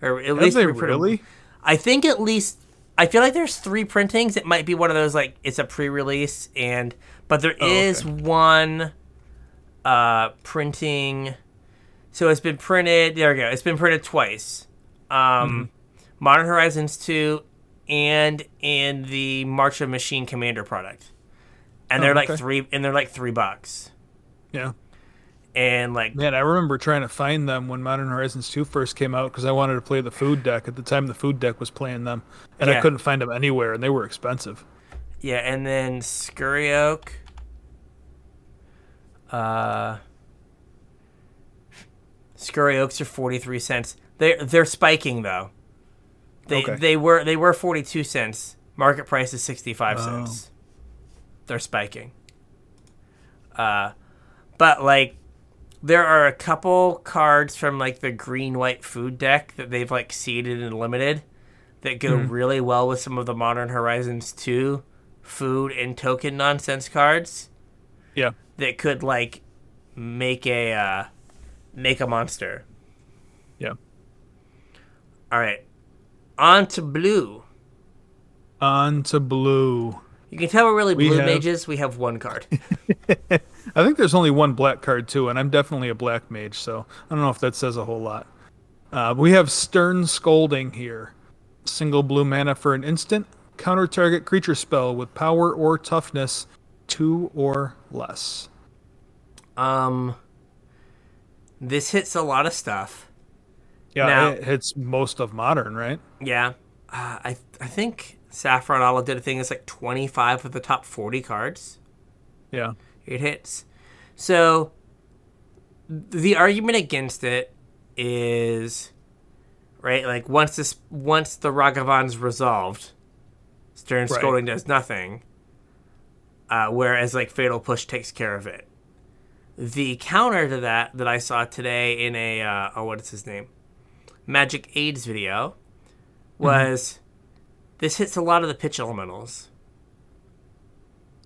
or at Have least they reprinted- really? I think at least I feel like there's three printings. It might be one of those like it's a pre-release and but there Oh, is okay. one uh printing so it's been printed there we go. It's been printed twice. Um Mm-hmm. Modern Horizons 2 and in the March of Machine Commander product. And Oh, they're like okay. 3 and they're like 3 bucks. Yeah. And like Man, I remember trying to find them when Modern Horizons 2 first came out because I wanted to play the food deck. At the time, the food deck was playing them. And Yeah. I couldn't find them anywhere, and they were expensive. Yeah, and then Scurry Oak. Uh, Scurry Oaks are forty three cents. They're they're spiking though. They Okay. they were they were forty two cents. Market price is sixty five Oh. cents. They're spiking. Uh, but like, there are a couple cards from like the green white food deck that they've like seeded and limited that go really well with some of the Modern Horizons 2 food and token nonsense cards Yeah. that could like make a uh, make a monster. Yeah. All right, on to blue. On to blue. You can tell we're really We blue have- mages. We have one card. [laughs] I think there's only one black card too, and I'm definitely a black mage, so I don't know if that says a whole lot. Uh, we have Stern Scolding here. Single blue mana for an instant. Counter target creature spell with power or toughness two or less. um, this hits a lot of stuff. Yeah, Now- it hits most of modern, right? Yeah, uh, I I think Saffron Olive did a thing that's like 25 of the top 40 cards. Yeah. it hits. So the argument against it is right, like once this once the Ragavan's resolved, Stern Right. Scolding does nothing. Uh, whereas like Fatal Push takes care of it. The counter to that that I saw today in a uh, oh what is his name? Magic AIDS video was this hits a lot of the pitch elementals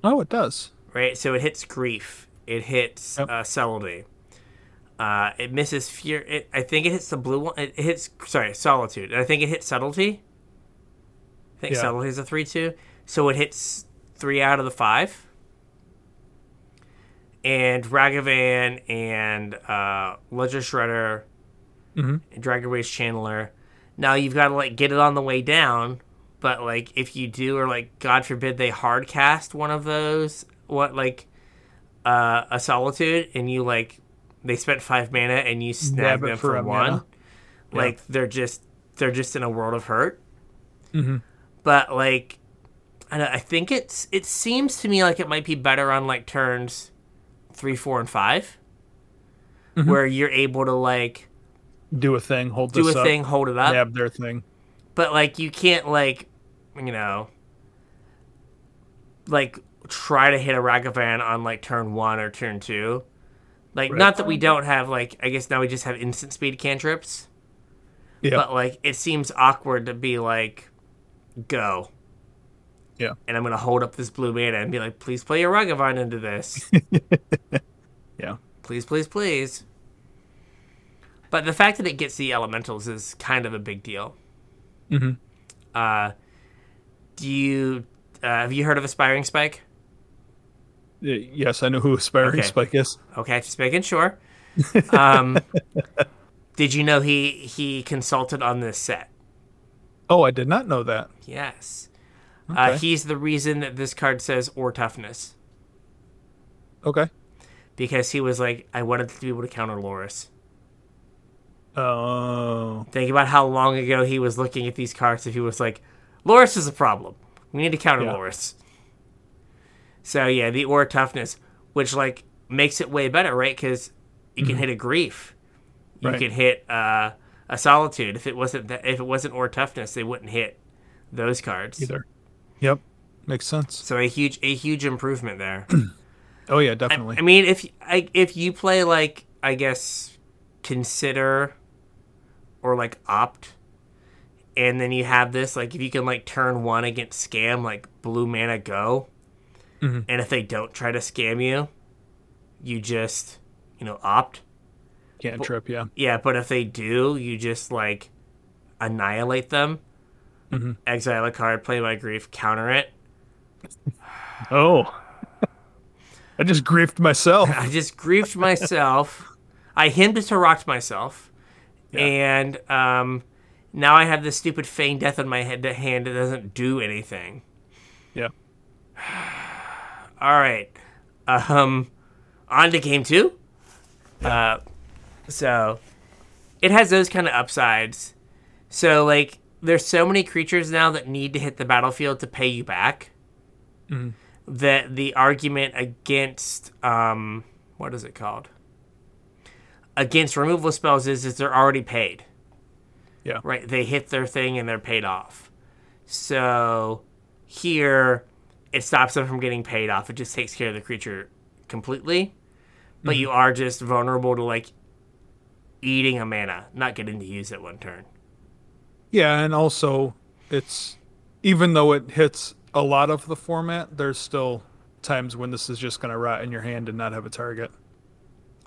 Oh, it does. right? So it hits grief. It hits Yep. uh, subtlety. Uh, it misses fear. It, I think it hits the blue one. It, it hits sorry solitude. I think it hits subtlety. I think Yeah. subtlety is a three two. So it hits three out of the five. And Ragavan and uh, Ledger Shredder Mhm. and Dragon Rage Channeler. Now you've got to like get it on the way down, but like if you do, or like God forbid they hard cast one of those, what like uh, a Solitude, and you like they spent five mana and you snag them for one, mana. Yeah. like they're just they're just in a world of hurt. Mhm. But like, I, I think it's it seems to me like it might be better on like turns three, four, and 5 Mm-hmm. where you're able to like Do a thing, hold do a up, thing, hold it up, nab their thing. but like you can't like you know like try to hit a Ragavan on like turn one or turn two. Like Right. not that we don't have like I guess now we just have instant speed cantrips, Yeah. but like it seems awkward to be like go. Yeah. And I'm gonna hold up this blue mana and be like, please play your Ragavan into this. [laughs] yeah. please, please, please. But the fact that it gets the elementals is kind of a big deal. Mhm. Uh, do you uh, have you heard of Aspiring Spike? Yes, I know who Aspiring Okay. Spike is. Okay, just making sure. [laughs] Um, did you know he he consulted on this set? Oh, I did not know that. Yes. Uh, Okay. he's the reason that this card says or toughness Okay. because he was like, I wanted to be able to counter Lurrus. Oh, Think about how long ago he was looking at these cards if he was like, Lurrus is a problem. We need to counter Yeah. Lurrus. So yeah, the or toughness, which like makes it way better, right? Because you can hit a grief, you Mm-hmm. Right. could hit uh, a solitude. If it wasn't that, if it wasn't or toughness, they wouldn't hit those cards. either. Yep, makes sense. So a huge a huge improvement there. [clears throat] Oh yeah, I, definitely. I mean, if I, if you play like I guess consider or like opt, and then you have this like if you can like turn one against scam like blue mana go, Mhm. and if they don't try to scam you, you just you know opt. Cantrip. Yeah. Yeah, but if they do, you just like annihilate them. Mhm. Exile a card, play my grief, counter it. [sighs] Oh, [laughs] [laughs] I just griefed myself. I just griefed myself. I hemmed to rocked myself, Yeah. and um, now I have this stupid feign death on my head that hand that doesn't do anything. Yeah. [sighs] All right, um, on to game two. Uh, so it has those kind of upsides. So like, there's so many creatures now that need to hit the battlefield to pay you back. That the argument against um, what is it called? Against removal spells is is they're already paid. Yeah. Right. They hit their thing and they're paid off. So here, it stops them from getting paid off. It just takes care of the creature completely. But mm-hmm. you are just vulnerable to like eating a mana, not getting to use it one turn. Yeah, and also it's even though it hits a lot of the format, there's still times when this is just going to rot in your hand and not have a target.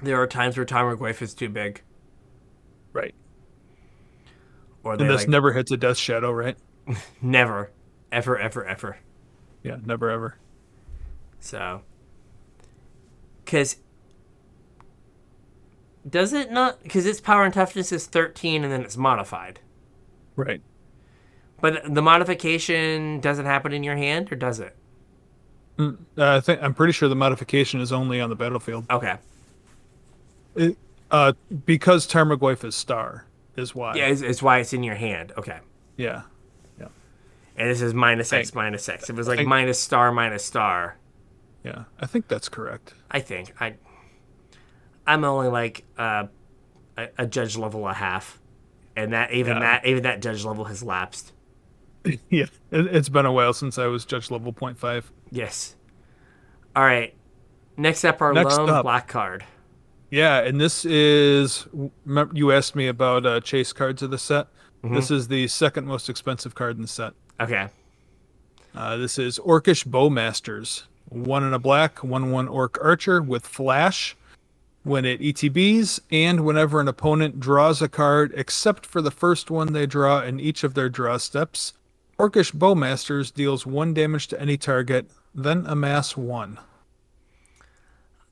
There are times where Tarmogoyf is too big, Right. or And this like, never hits a death shadow, right? [laughs] never, ever, ever, ever. Yeah, never ever. So, because does it not? Because its power and toughness is 13 and then it's modified. Right. But the modification doesn't happen in your hand, or does it? Uh, I think I'm pretty sure the modification is only on the battlefield. Okay. It, uh, because Tarmogoyf is star is why. Yeah, it's, it's why it's in your hand. Okay. Yeah. Yeah. And this is minus X minus X. It was like think- minus star minus star, Yeah. I think that's correct. I think I. I'm only like uh, a, a judge level a half, and that even Yeah. that even that judge level has lapsed. [laughs] yeah. It, it's been a while since I was judge level 0.5. Yes. All right. Next up, our Next lone up. black card. Yeah, and this is you asked me about uh, chase cards of the set. This is the second most expensive card in the set. Okay. Uh, this is Orcish Bowmasters. One in a black, one one orc archer with flash. When it ETBs, and whenever an opponent draws a card, except for the first one they draw in each of their draw steps, Orcish Bowmasters deals one damage to any target, then amass one.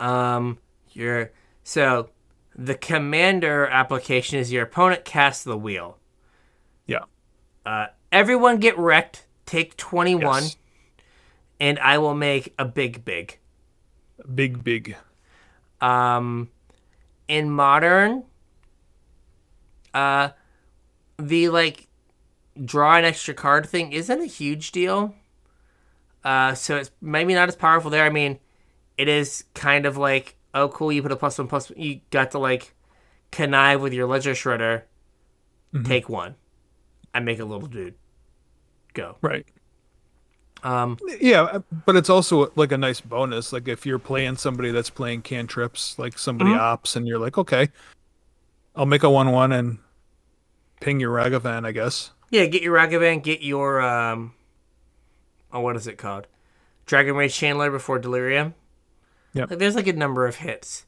Um, your so the commander application is your opponent casts the wheel. Yeah. Uh, everyone get wrecked. Take twenty one, Yes. and I will make a big big. Big, big. Um, in modern, uh, the like draw an extra card thing isn't a huge deal. Uh, so it's maybe not as powerful there. I mean, it is kind of like, oh, cool, you put a plus one plus. You got to like connive with your ledger shredder. Take one, I make a little dude. Go. Right. Um, Yeah, but it's also like a nice bonus. Like if you're playing somebody that's playing cantrips, like somebody ops, and you're like, okay, I'll make a one-one and ping your Ragavan, I guess. Yeah, get your Ragavan, get your um oh what is it called? Dragon Rage Channeler before Delirium. Yep. Like there's like a number of hits.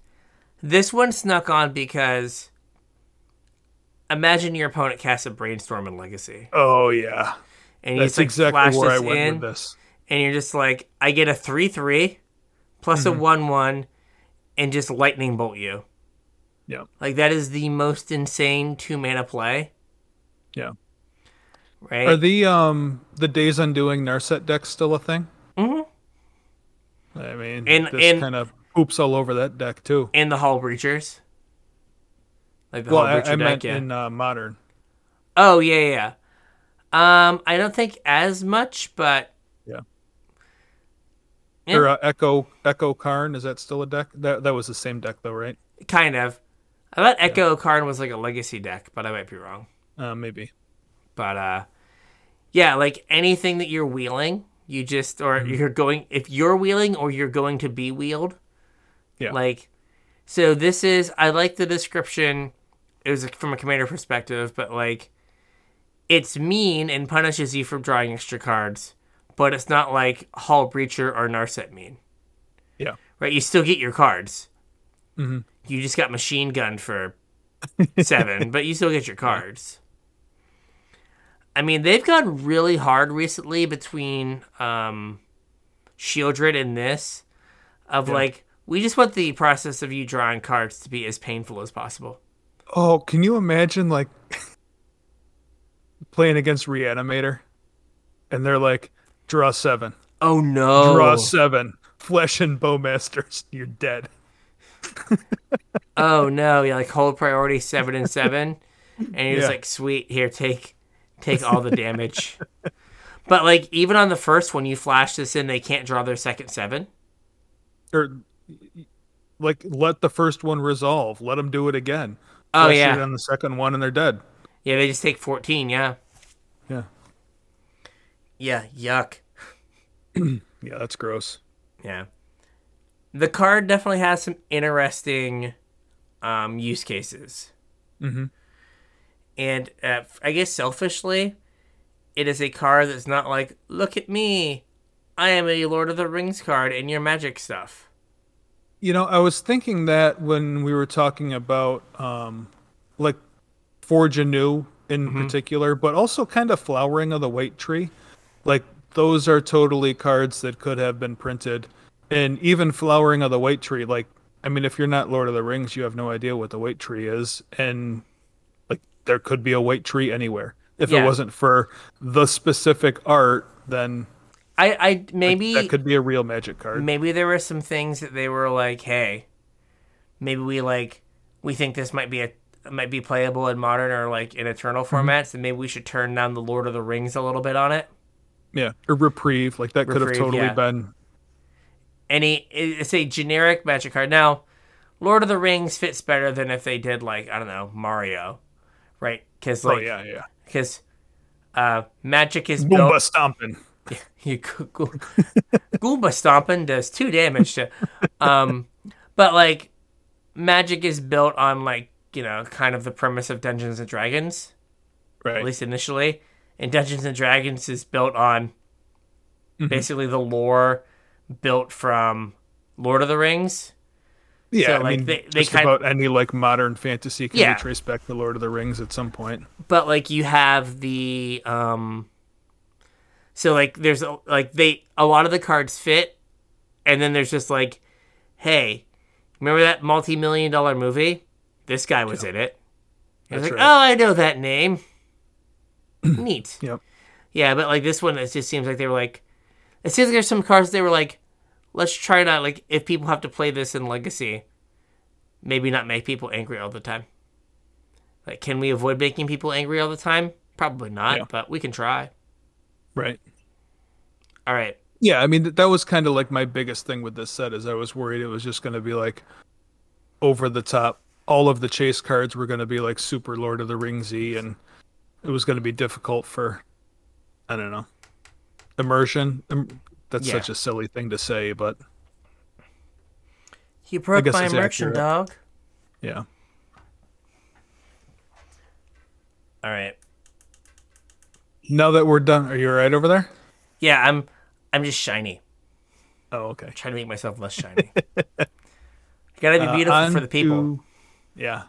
This one snuck on because imagine your opponent casts a brainstorm in Legacy. Oh yeah, And that's just like exactly where I went in with this. and you're just like, I get a three three plus Mm-hmm. a one one and just lightning bolt you. Yeah, Like that is the most insane two mana play. yeah. Right? Are the um the Days Undoing Narset decks still a thing? I mean, And- this and- kind of poops all over that deck too. and the Hullbreachers. Like the Well, Hall I, Breacher I deck, meant yeah. in uh, modern. Oh yeah, yeah. yeah. Um, I don't think as much, but Yeah. Yeah. Or uh, Echo Echo Karn is that still a deck? That that was the same deck though, right? kind of. I thought Echo Karn was like a legacy deck, but I might be wrong. Uh, maybe. But uh, yeah, like anything that you're wheeling, you just or Mm-hmm. you're going if you're wheeling or you're going to be wheeled. Yeah. Like, so this is I like the description. It was from a commander perspective, but like, it's mean and punishes you for drawing extra cards, but it's not like Hullbreacher or Narset mean. Yeah. right? You still get your cards. Mhm. You just got machine gunned for seven, [laughs] but you still get your cards. I mean, they've gone really hard recently between um, Sheoldred and this, of Yeah. like, we just want the process of you drawing cards to be as painful as possible. Oh, can you imagine like playing against Reanimator, and they're like, draw seven, Oh no! draw seven, flesh and bowmasters, you're dead. [laughs] oh no! Yeah, like hold priority seven and seven, and you're Yeah. like, sweet, here, take, take all the damage. [laughs] but like, even on the first one, you flash this in, they can't draw their second seven. Or like let the first one resolve, let them do it again. Oh Flesh yeah, on the second one, and they're dead. yeah, they just take fourteen. Yeah, Yeah, yeah, yuck. [clears throat] yeah, that's gross. Yeah. The card definitely has some interesting um, use cases. Mm-hmm. And uh, I guess selfishly, it is a card that's not like, look at me. I am a Lord of the Rings card and your magic stuff. You know, I was thinking that when we were talking about um, like Forge Anew in particular, but also kind of flowering of the white tree. Like those are totally cards that could have been printed. And even Flowering of the White Tree, like, I mean, if you're not Lord of the Rings, you have no idea what the White Tree is. And, there could be a White Tree anywhere. If Yeah. it wasn't for the specific art, then I, I maybe that could be a real magic card. maybe there were some things that they were like, hey, maybe we like we think this might be a might be playable in modern or like in eternal Mm-hmm. formats, and maybe we should turn down the Lord of the Rings a little bit on it. Yeah. Or Reprieve. Like, that could have totally yeah. been. Any it's a generic magic card. Now, Lord of the Rings fits better than if they did like I don't know Mario, right? Because like oh, yeah, yeah. because uh, magic is Goomba built. stomping. [laughs] Yeah, [laughs] You go- go- Goomba stomping does two damage to, um, but like magic is built on like you know kind of the premise of Dungeons and Dragons, Right. at least initially, and Dungeons and Dragons is built on basically the lore built from Lord of the Rings. Yeah, So, I mean, they- they just kind- about any like modern fantasy can Yeah. be traced back to Lord of the Rings at some point. but like you have the um so like there's a, like they a lot of the cards fit and then there's just like hey remember that multi-million dollar movie this guy was in it I was That's like right. oh i know that name [clears throat] neat Yep. yeah but like this one it just seems like they were like it seems like there's some cards they were like let's try not like if people have to play this in legacy maybe not make people angry all the time like can we avoid making people angry all the time probably not Yeah. but we can try Right. all right Yeah, I mean that was kind of like my biggest thing with this set is I was worried it was just going to be like over the top. All of the chase cards were going to be like super Lord of the Ringsy, and it was going to be difficult for I don't know immersion. Im- That's Yeah. such a silly thing to say, but you broke my it's immersion dog yeah. all right Now that we're done, are you all right over there? yeah i'm i'm just shiny Oh, okay. trying to make myself less shiny [laughs] gotta be Uh, beautiful on for the people to- yeah.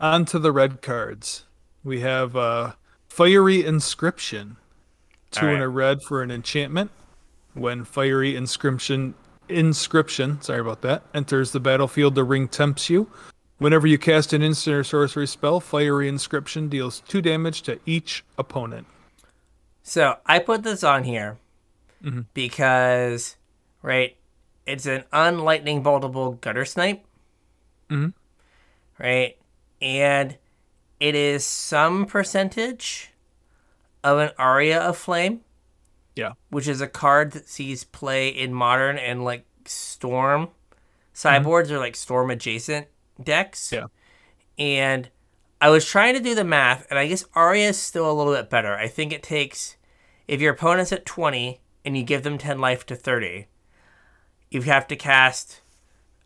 On to the red cards. We have uh, Fiery Inscription. Two All and a red for an enchantment. When Fiery Inscription inscription, sorry about that, enters the battlefield, the ring tempts you. Whenever you cast an instant or sorcery spell, Fiery Inscription deals two damage to each opponent. So I put this on here Mm-hmm. because, right, it's an unlightning boltable gutter snipe. Mhm. Right? And it is some percentage of an Aria of Flame, Yeah. which is a card that sees play in modern and like storm sideboards or like storm adjacent decks. Yeah. And I was trying to do the math, and I guess Aria is still a little bit better. I think it takes, if your opponent's at 20 and you give them 10 life to 30, you have to cast,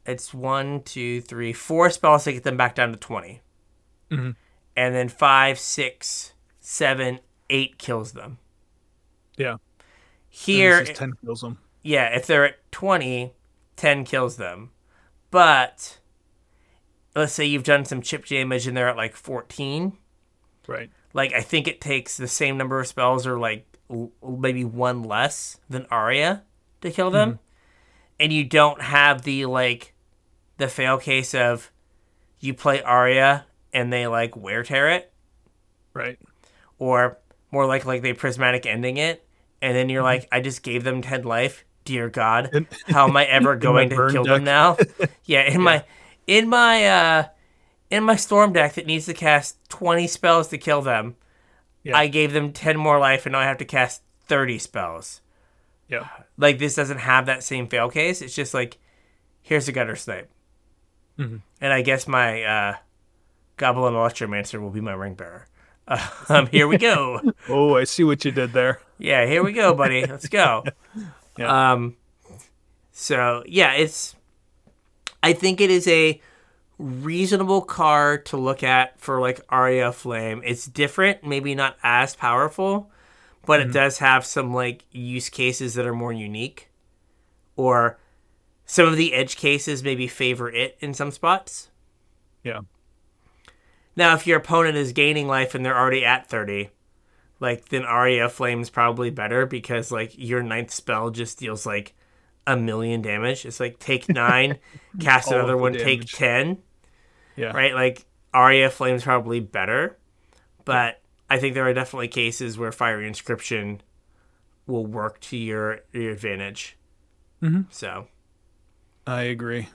it's one, two, three, four spells to get them back down to 20. Mhm. And then five, six, seven, eight kills them. Yeah. Here, 10 kills them. yeah, if they're at 20, 10 kills them. But let's say you've done some chip damage and they're at like 14. Right. Like, I think it takes the same number of spells or like l- maybe one less than Aria to kill them. Mm-hmm. And you don't have the like the fail case of you play Aria and they like wear tear it Right. or more like like they prismatic ending it and then you're Mm-hmm. like i just gave them 10 life dear god [laughs] how am i ever going to kill them now [laughs] yeah in my in my uh in my storm deck that needs to cast 20 spells to kill them Yeah. i gave them 10 more life and now i have to cast 30 spells Yeah. like this doesn't have that same fail case it's just like here's a gutter snipe Mhm. and i guess my uh goblin electromancer will be my ring bearer [laughs] um here we go [laughs] Oh, I see what you did there. yeah, here we go, buddy. Let's go. [laughs] Yeah. Um so yeah, it's I think it is a reasonable car to look at for like Aria Flame. It's different, maybe not as powerful, but it does have some like use cases that are more unique. Or some of the edge cases maybe favor it in some spots. Yeah. Now, if your opponent is gaining life and they're already at 30, like then Aria Flame's probably better because like your ninth spell just deals like a million damage. It's like take [laughs] nine, cast All another the one, take ten. Yeah. Right? Like Aria Flame's probably better. But I think there are definitely cases where Fiery Inscription will work to your your advantage. Mm-hmm. So I agree.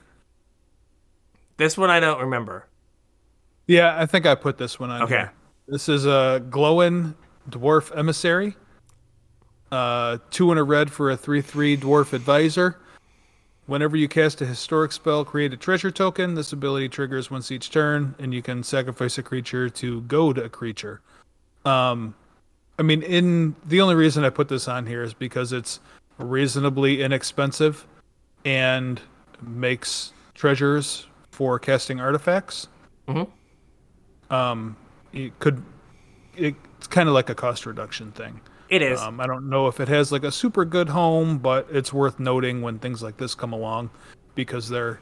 this one I don't remember. Yeah, I think I put this one on. Okay. here. This is a Glóin Dwarf Emissary. Uh, two and a red for a 3 3 Dwarf Advisor. Whenever you cast a historic spell, create a treasure token. This ability triggers once each turn, and you can sacrifice a creature to goad a creature. Um, I mean, in the only reason I put this on here is because it's reasonably inexpensive and makes treasures for casting artifacts. Um, it could. It's kind of like a cost reduction thing. It is. Um, I don't know if it has like a super good home, but it's worth noting when things like this come along because they're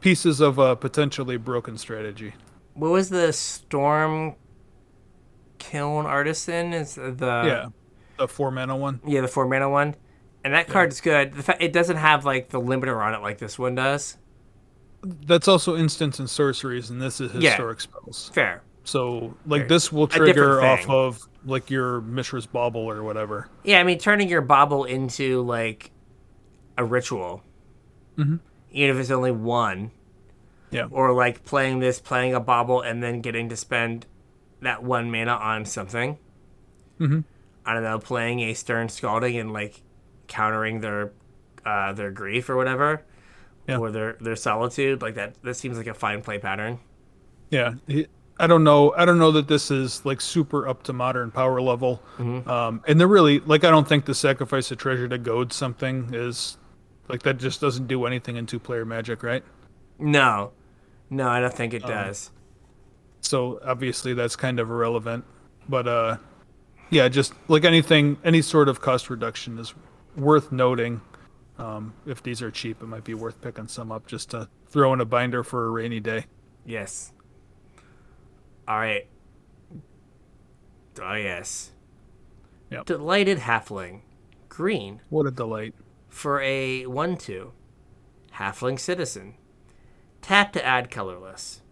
pieces of a potentially broken strategy. what was the storm kiln artisan? Is the yeah, the four mana one. yeah the four mana one, and that card is good. The fact it doesn't have like the limiter on it like this one does. That's also instants and sorceries, and this is Yeah. historic spells. Fair. So like Fair. this will trigger off of like your Mishra's Bauble or whatever. Yeah, I mean turning your bauble into like a ritual, Mhm. even if it's only one, Yeah. or like playing this, playing a bauble, and then getting to spend that one mana on something. Mhm. I don't know, playing a Stern Scolding and like countering their uh, their grief or whatever, Yeah. or their their solitude. Like that. That seems like a fine play pattern. Yeah, he- I don't know. I don't know that this is like super up to modern power level. Um, and they're really like I don't think the sacrifice of treasure to goad something is like that. Just doesn't do anything in two player Magic, right? No, no, I don't think Um, it does. So obviously that's kind of irrelevant. But uh, yeah, just like anything, any sort of cost reduction is worth noting. Um, if these are cheap, it might be worth picking some up just to throw in a binder for a rainy day. Yes. All right. Oh yes. Yep. Delighted halfling, green What a delight! for a one-two, halfling citizen. Tap to add colorless,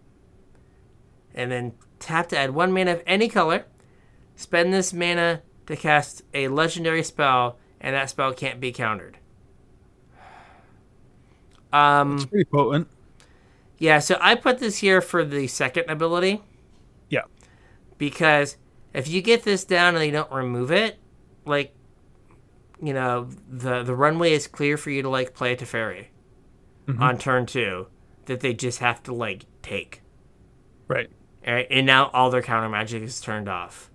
and then tap to add one mana of any color. Spend this mana to cast a legendary spell, and that spell can't be countered. Um. It's pretty potent. Yeah, so I put this here for the second ability Yeah. because if you get this down and they don't remove it, like you know, the the runway is clear for you to like play a Teferi on turn two that they just have to like take. Right. Alright, and now all their counter magic is turned off.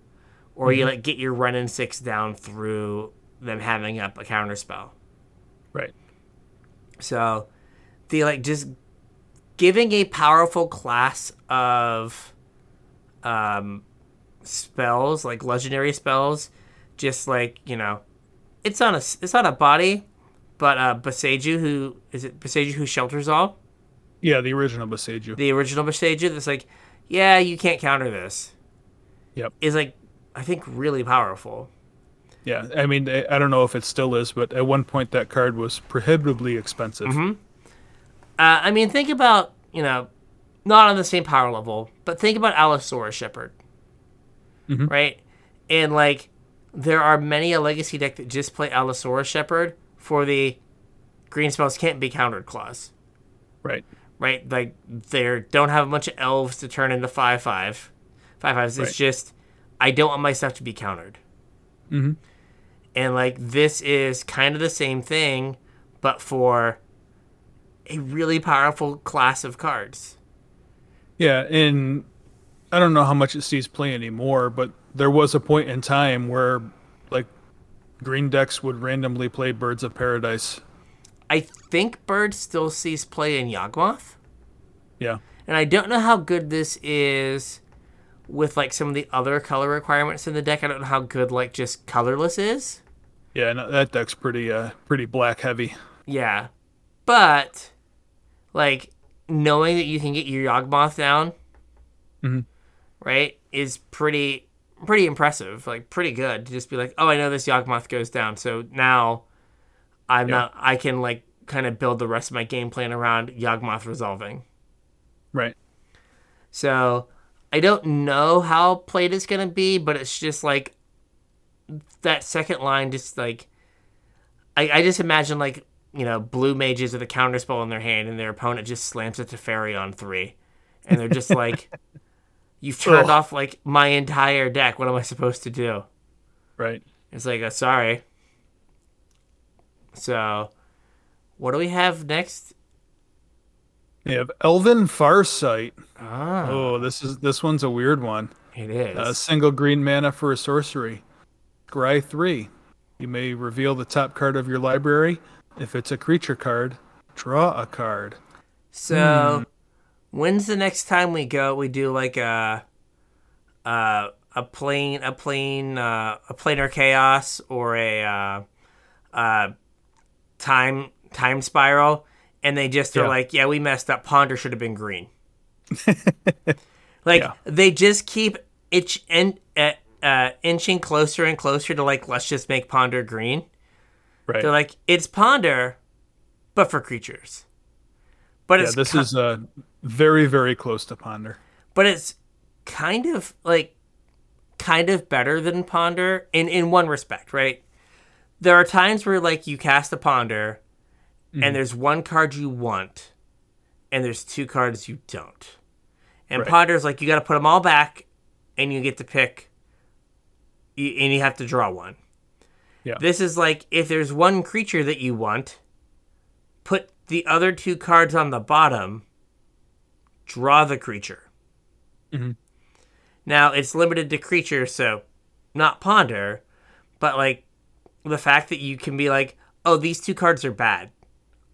Or you like get your run in six down through them having up a counter spell. Right. So the like just giving a powerful class of um spells, like legendary spells, just like, you know, it's on a it's on a body, but uh Boseiju who is it Boseiju who shelters all? Yeah, the original Boseiju. The original Boseiju that's like, yeah, you can't counter this. Yep. Is like I think really powerful. Yeah, I mean, I I don't know if it still is, but at one point that card was prohibitively expensive. Uh, I mean, think about you know, not on the same power level, but think about Allosaurus Shepherd, right? And like, there are many a legacy deck that just play Allosaurus Shepherd for the green spells can't be countered clause, Right. right? Like, they don't have a bunch of elves to turn into 5 5. 5 5s. It's Right. just I don't want my stuff to be countered. Mhm. And like, this is kind of the same thing, but for a really powerful class of cards. Yeah, and I don't know how much it sees play anymore, but there was a point in time where like green decks would randomly play Birds of Paradise. I think Bird still sees play in Yawgmoth, Yeah. and I don't know how good this is with like some of the other color requirements in the deck. I don't know how good like just colorless is. Yeah, and that deck's pretty uh pretty black heavy. Yeah, but like knowing that you can get your Yawgmoth down, Mhm. right, is pretty pretty impressive, like pretty good to just be like, oh, I know this Yawgmoth goes down, so now I'm Yeah. not. I can like kind of build the rest of my game plan around Yawgmoth resolving. Right. So I don't know how played it's gonna be, but it's just like that second line. Just like I, I just imagine like you know blue mages with a counterspell in their hand, and their opponent just slams it to fairy on three, and they're just like, [laughs] "You've turned off like my entire deck. What am I supposed to do?" Right. It's like, uh, sorry. So, what do we have next? We have Elven Farsight. Ah, Oh, this is this one's a weird one. it is. A single green mana for a sorcery. Scry 3. You may reveal the top card of your library. If it's a creature card, draw a card. So, when's the next time we go? We do like a, uh, a plane, a plane, uh, a planar chaos, or a, uh, uh, time time spiral, and they just are Yeah. like, yeah, we messed up. Ponder should have been green. [laughs] like Yeah. they just keep itch and uh, uh, inching closer and closer to like, let's just make Ponder green. Right. They're like, it's Ponder, but for creatures. But yeah, this ki- is uh, very, very close to Ponder. but it's kind of like kind of better than ponder in in one respect right there are times where like you cast a ponder and there's one card you want and there's two cards you don't and Right. ponder's like you got to put them all back and you get to pick and you have to draw one Yeah. this is like if there's one creature that you want put the other two cards on the bottom draw the creature Mhm. now it's limited to creatures, so not ponder, but like the fact that you can be like, oh, these two cards are bad.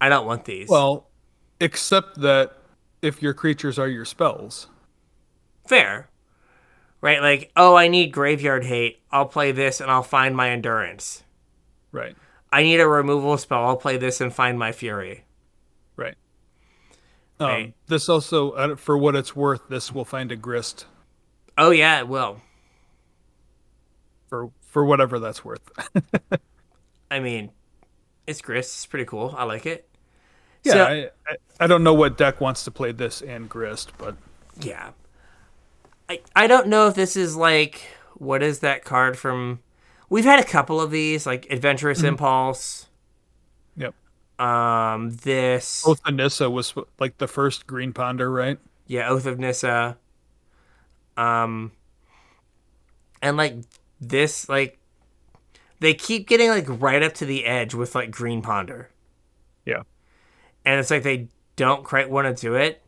I don't want these. Well, except that if your creatures are your spells. fair. Right? Like, oh, I need graveyard hate. I'll play this and I'll find my endurance. Right. I need a removal spell. I'll play this and find my fury. Right. Um, This also, uh, for what it's worth, this will find a grist Oh yeah, it will. for for whatever that's worth. [laughs] I mean, it's grist. It's pretty cool. I like it. yeah, So- I, I, I don't know what deck wants to play this and grist, but Yeah. I I don't know if this is like what is that card from We've had a couple of these like Adventurous Impulse. yep. Um this Oath of Nissa was like the first green ponder, right? yeah, Oath of Nissa. Um and like this like they keep getting like right up to the edge with like Green Ponder. Yeah. And it's like they don't quite want to do it.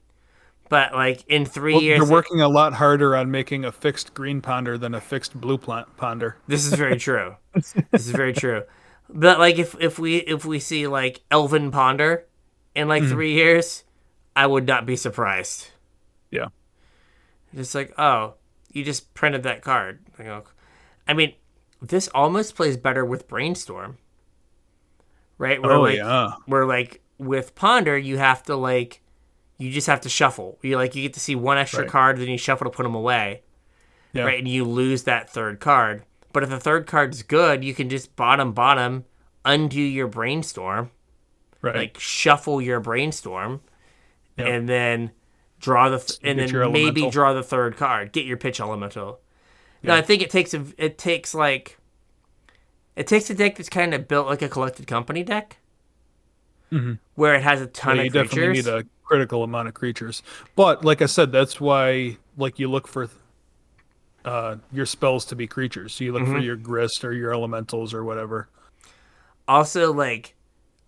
But like in 3 Well, years they're working a lot harder on making a fixed green ponder than a fixed blue plant ponder. This is very true. [laughs] this is very true. But like if if we if we see like Elven Ponder in like mm-hmm. three years, I would not be surprised. Yeah. Just like, oh, you just printed that card. Like, oh. I mean, this almost plays better with Brainstorm. Right? Where Oh like yeah. where like with Ponder you have to like you just have to shuffle. You like you get to see one extra Right. card, then you shuffle to put them away Yeah. right? And you lose that third card. But if the third card's good, you can just bottom bottom undo your brainstorm, Right. like shuffle your brainstorm, Yep. and then draw the th- and then maybe elemental. draw the third card. Get your pitch elemental. No, I think it takes a it takes like it takes a deck that's kind of built like a collected company deck, where it has a ton Mm-hmm. Yeah, you of definitely need a critical amount of creatures. But like I said, that's why like you look for uh, your spells to be creatures. So you look for Mm-hmm. your grist or your elementals or whatever. Also, like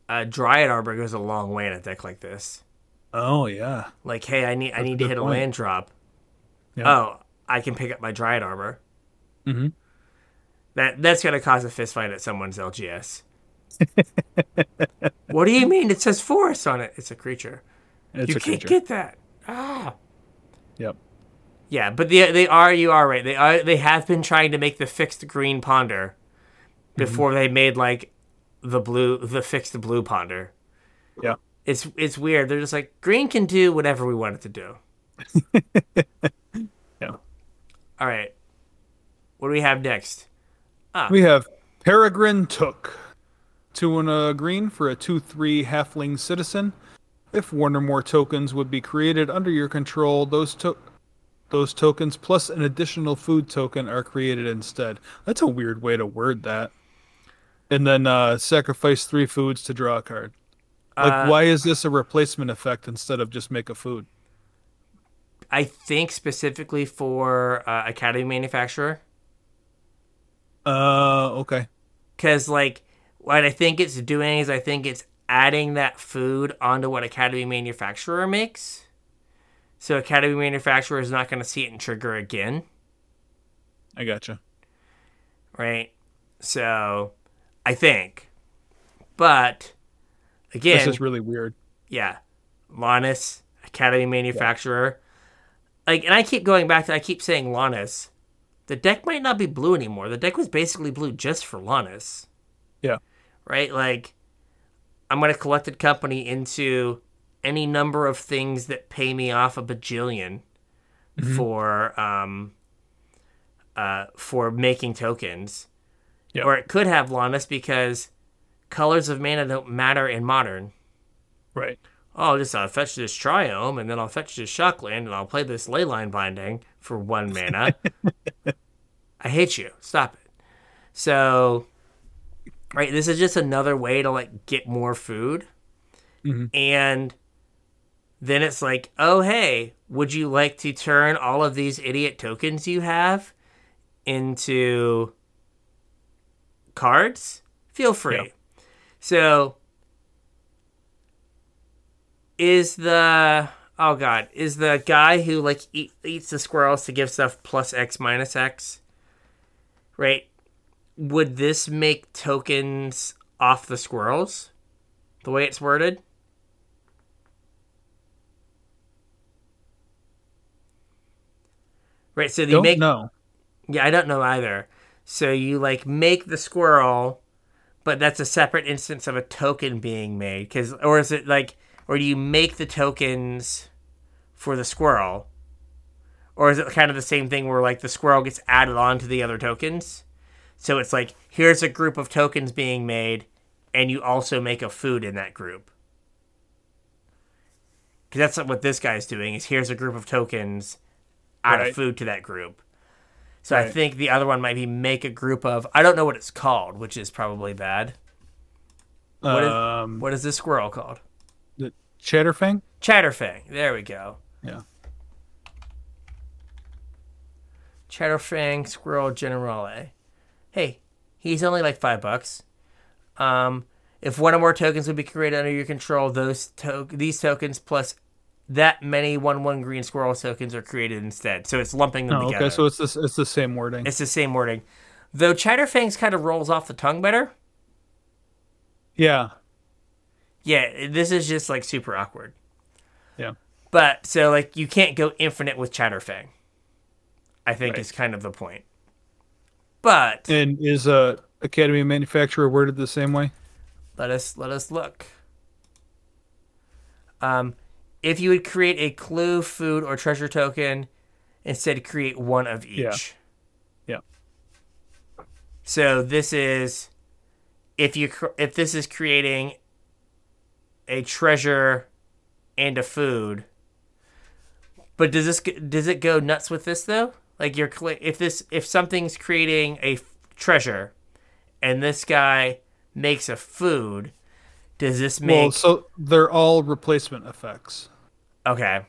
uh, Dryad Arbor goes a long way in a deck like this. Oh yeah. Like, hey, I need I need to hit a land drop. Yeah. Oh, I can pick up my Dryad Arbor. Mhm. That that's gonna cause a fist fight at someone's LGS. [laughs] what do you mean? It says forest on it. It's a creature. It's you a can't creature. get that. Ah. Yep. Yeah, but they they are you are right. They are they have been trying to make the fixed green ponder before they made like the blue the fixed blue ponder. Yeah. It's it's weird. They're just like green can do whatever we want it to do. [laughs] Yeah. All right. What do we have next? Ah. We have Peregrine Took. Two and a green for a 2 3 halfling citizen. If one or more tokens would be created under your control, those to- those tokens plus an additional food token are created instead. That's a weird way to word that. And then uh, sacrifice three foods to draw a card. Like, Uh, why is this a replacement effect instead of just make a food? I think specifically for uh, Academy Manufactor. Uh, okay. because like what I think it's doing is I think it's adding that food onto what Academy Manufactor makes. So Academy Manufactor is not going to see it and trigger again, I gotcha. right? So I think, but again, This is really weird. yeah, Lonis Academy Manufactor, like, and I keep going back to I keep saying Lonis. The deck might not be blue anymore. The deck was basically blue just for Lonis. Yeah. Right? Like, I'm going to collect a company into any number of things that pay me off a bajillion for um uh for making tokens. Yeah. Or it could have Lonis because colors of mana don't matter in modern. Right. Oh, I'll just uh, fetch this Triome, and then I'll fetch this Shockland, and I'll play this Leyline Binding for one mana. [laughs] I hate you. Stop it. So, right, this is just another way to like get more food, Mhm. and then it's like, oh hey, would you like to turn all of these idiot tokens you have into cards? Feel free. Yeah. So is the oh god is the guy who like eat, eats the squirrels to give stuff plus x minus x right would this make tokens off the squirrels the way it's worded right so you Don't make know. yeah, I don't know either. So you like make the squirrel, but that's a separate instance of a token being made cuz or is it like or do you make the tokens for the squirrel? Or is it kind of the same thing where like the squirrel gets added on to the other tokens? So it's like here's a group of tokens being made and you also make a food in that group. Cuz that's what this guy's doing is here's a group of tokens add a Right. food to that group. So I think the other one might be make a group of I don't know what it's called, which is probably bad. What is- um, What is this squirrel called? the Chatterfang? Chatterfang. There we go. Yeah. Chatterfang Squirrel General. Hey, he's only like five bucks. Um, if one or more tokens would be created under your control, those to- these tokens plus that many one one green squirrel tokens are created instead. So it's lumping them Oh, together. okay. So it's this. It's the same wording. it's the same wording. Though Chatterfangs kind of rolls off the tongue better. yeah. Yeah, this is just like super awkward. Yeah. But so like you can't go infinite with Chatterfang. I think Right. is kind of the point. But And is uh, Academy Manufactor worded the same way? let us let us look. Um, if you would create a clue, food, or treasure token, instead create one of each. Yeah. Yeah. So this is if you if this is creating a treasure and a food. But does this does it go nuts with this though? Like you're if this if something's creating a f- treasure, and this guy makes a food, does this make Well, so they're all replacement effects. okay?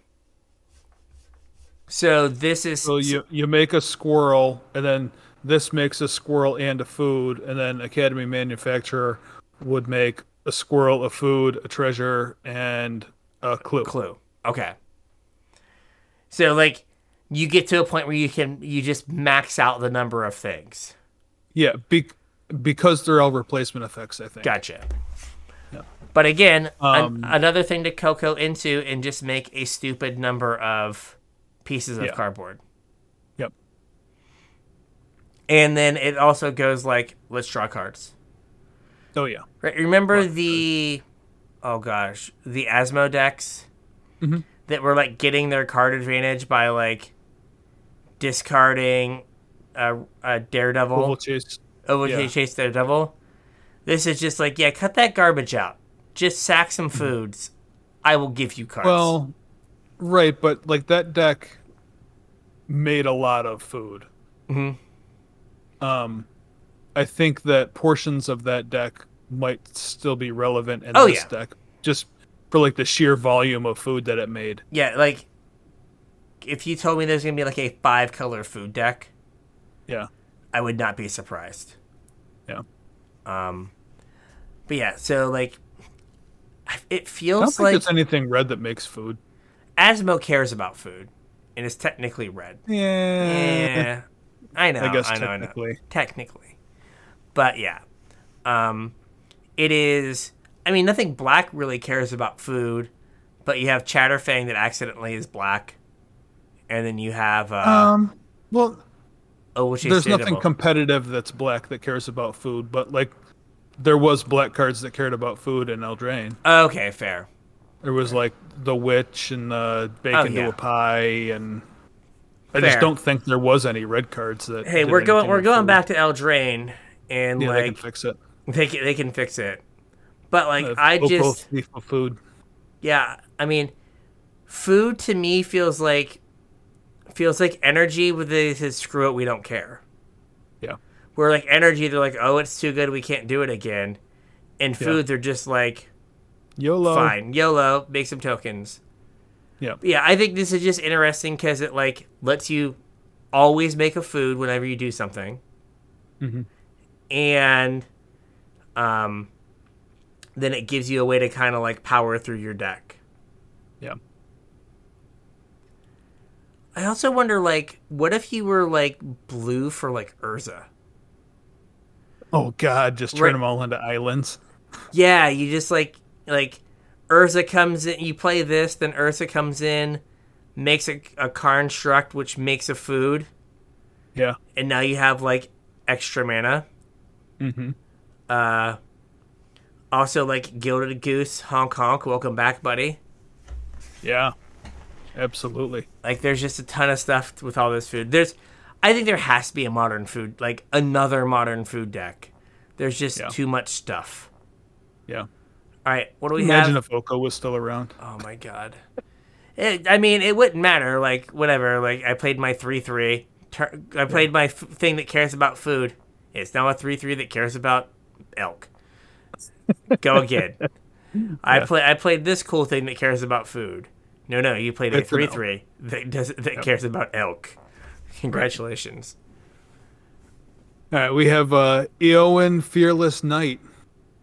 So this is So you you make a squirrel, and then this makes a squirrel and a food, and then Academy Manufactor would make a squirrel, a food, a treasure, and a clue. clue. Okay. So like you get to a point where you can you just max out the number of things. Yeah, be, because they're all replacement effects. I think. Gotcha. But again, an- Um, another thing to cocoa into and just make a stupid number of pieces of Yeah. cardboard. Yep. And then it also goes like, let's draw cards. Oh yeah. Right? Remember the, oh gosh, the Asmo decks that were like getting their card advantage by like discarding a, uh, Daredevil, Ovalchase. Oval yeah. Chase Daredevil. This is just like, yeah, cut that garbage out. Just sack some foods. I will give you cards. Mm-hmm. Well, right, but like that deck made a lot of food. Mhm. Um, I think that portions of that deck might still be relevant in Oh, this yeah. deck, just for like the sheer volume of food that it made. yeah, like if you told me there's gonna be like a five color food deck, Yeah, I would not be surprised. yeah. Um, but yeah, so like, it I don't feels think like it's anything red that makes food. Asmo cares about food, and is technically red. Yeah, Yeah, I know. I guess I know. I know. technically. Technically, but yeah, um, it is. I mean, nothing black really cares about food, but you have Chatterfang that accidentally is black, and then you have uh, Um, well, oh, which is there's nothing competitive that's black that cares about food, but like there was black cards that cared about food in Eldraine. okay, fair. There was like the witch and the bake Oh, into yeah. a pie, and I Fair. just don't think there was any red cards that. Hey, we're going. We're going food. back to Eldraine, and Yeah, they can fix it. they can, they can fix it. But like Uh, I just food. yeah, I mean, food to me feels like feels like energy with the says screw it, we don't care. Yeah, Where like energy, they're like, oh, it's too good, we can't do it again. And Yeah. food, they're just like, YOLO. fine, YOLO, make some tokens. Yeah, yeah, I think this is just interesting because it like lets you always make a food whenever you do something, Mhm. and um, then it gives you a way to kind of like power through your deck. yeah. I also wonder, like, what if you were like blue for like Urza? Oh God, just turn Right. them all into islands. Yeah, you just like like Urza comes in. You play this, then Urza comes in, makes a, a construct which makes a food, Yeah. and now you have like extra mana. Mm-hmm. Uh, also like Gilded Goose, honk honk, welcome back, buddy. Yeah. Absolutely. Like, there's just a ton of stuff with all this food. There's, I think there has to be a modern food, like another modern food deck. There's just Yeah. too much stuff. Yeah. All right, what do we Imagine have? if Oko was still around. Oh my god. It, I mean, it wouldn't matter. Like whatever. Like I played my three three. Tur- I played my f- thing that cares about food. It's now a three three that cares about elk. Go again. [laughs] I play. I played this cool thing that cares about food. No, no, you played a It's an three three that does that cares about elk. Congratulations. All right, we have uh, Eowyn Fearless Knight,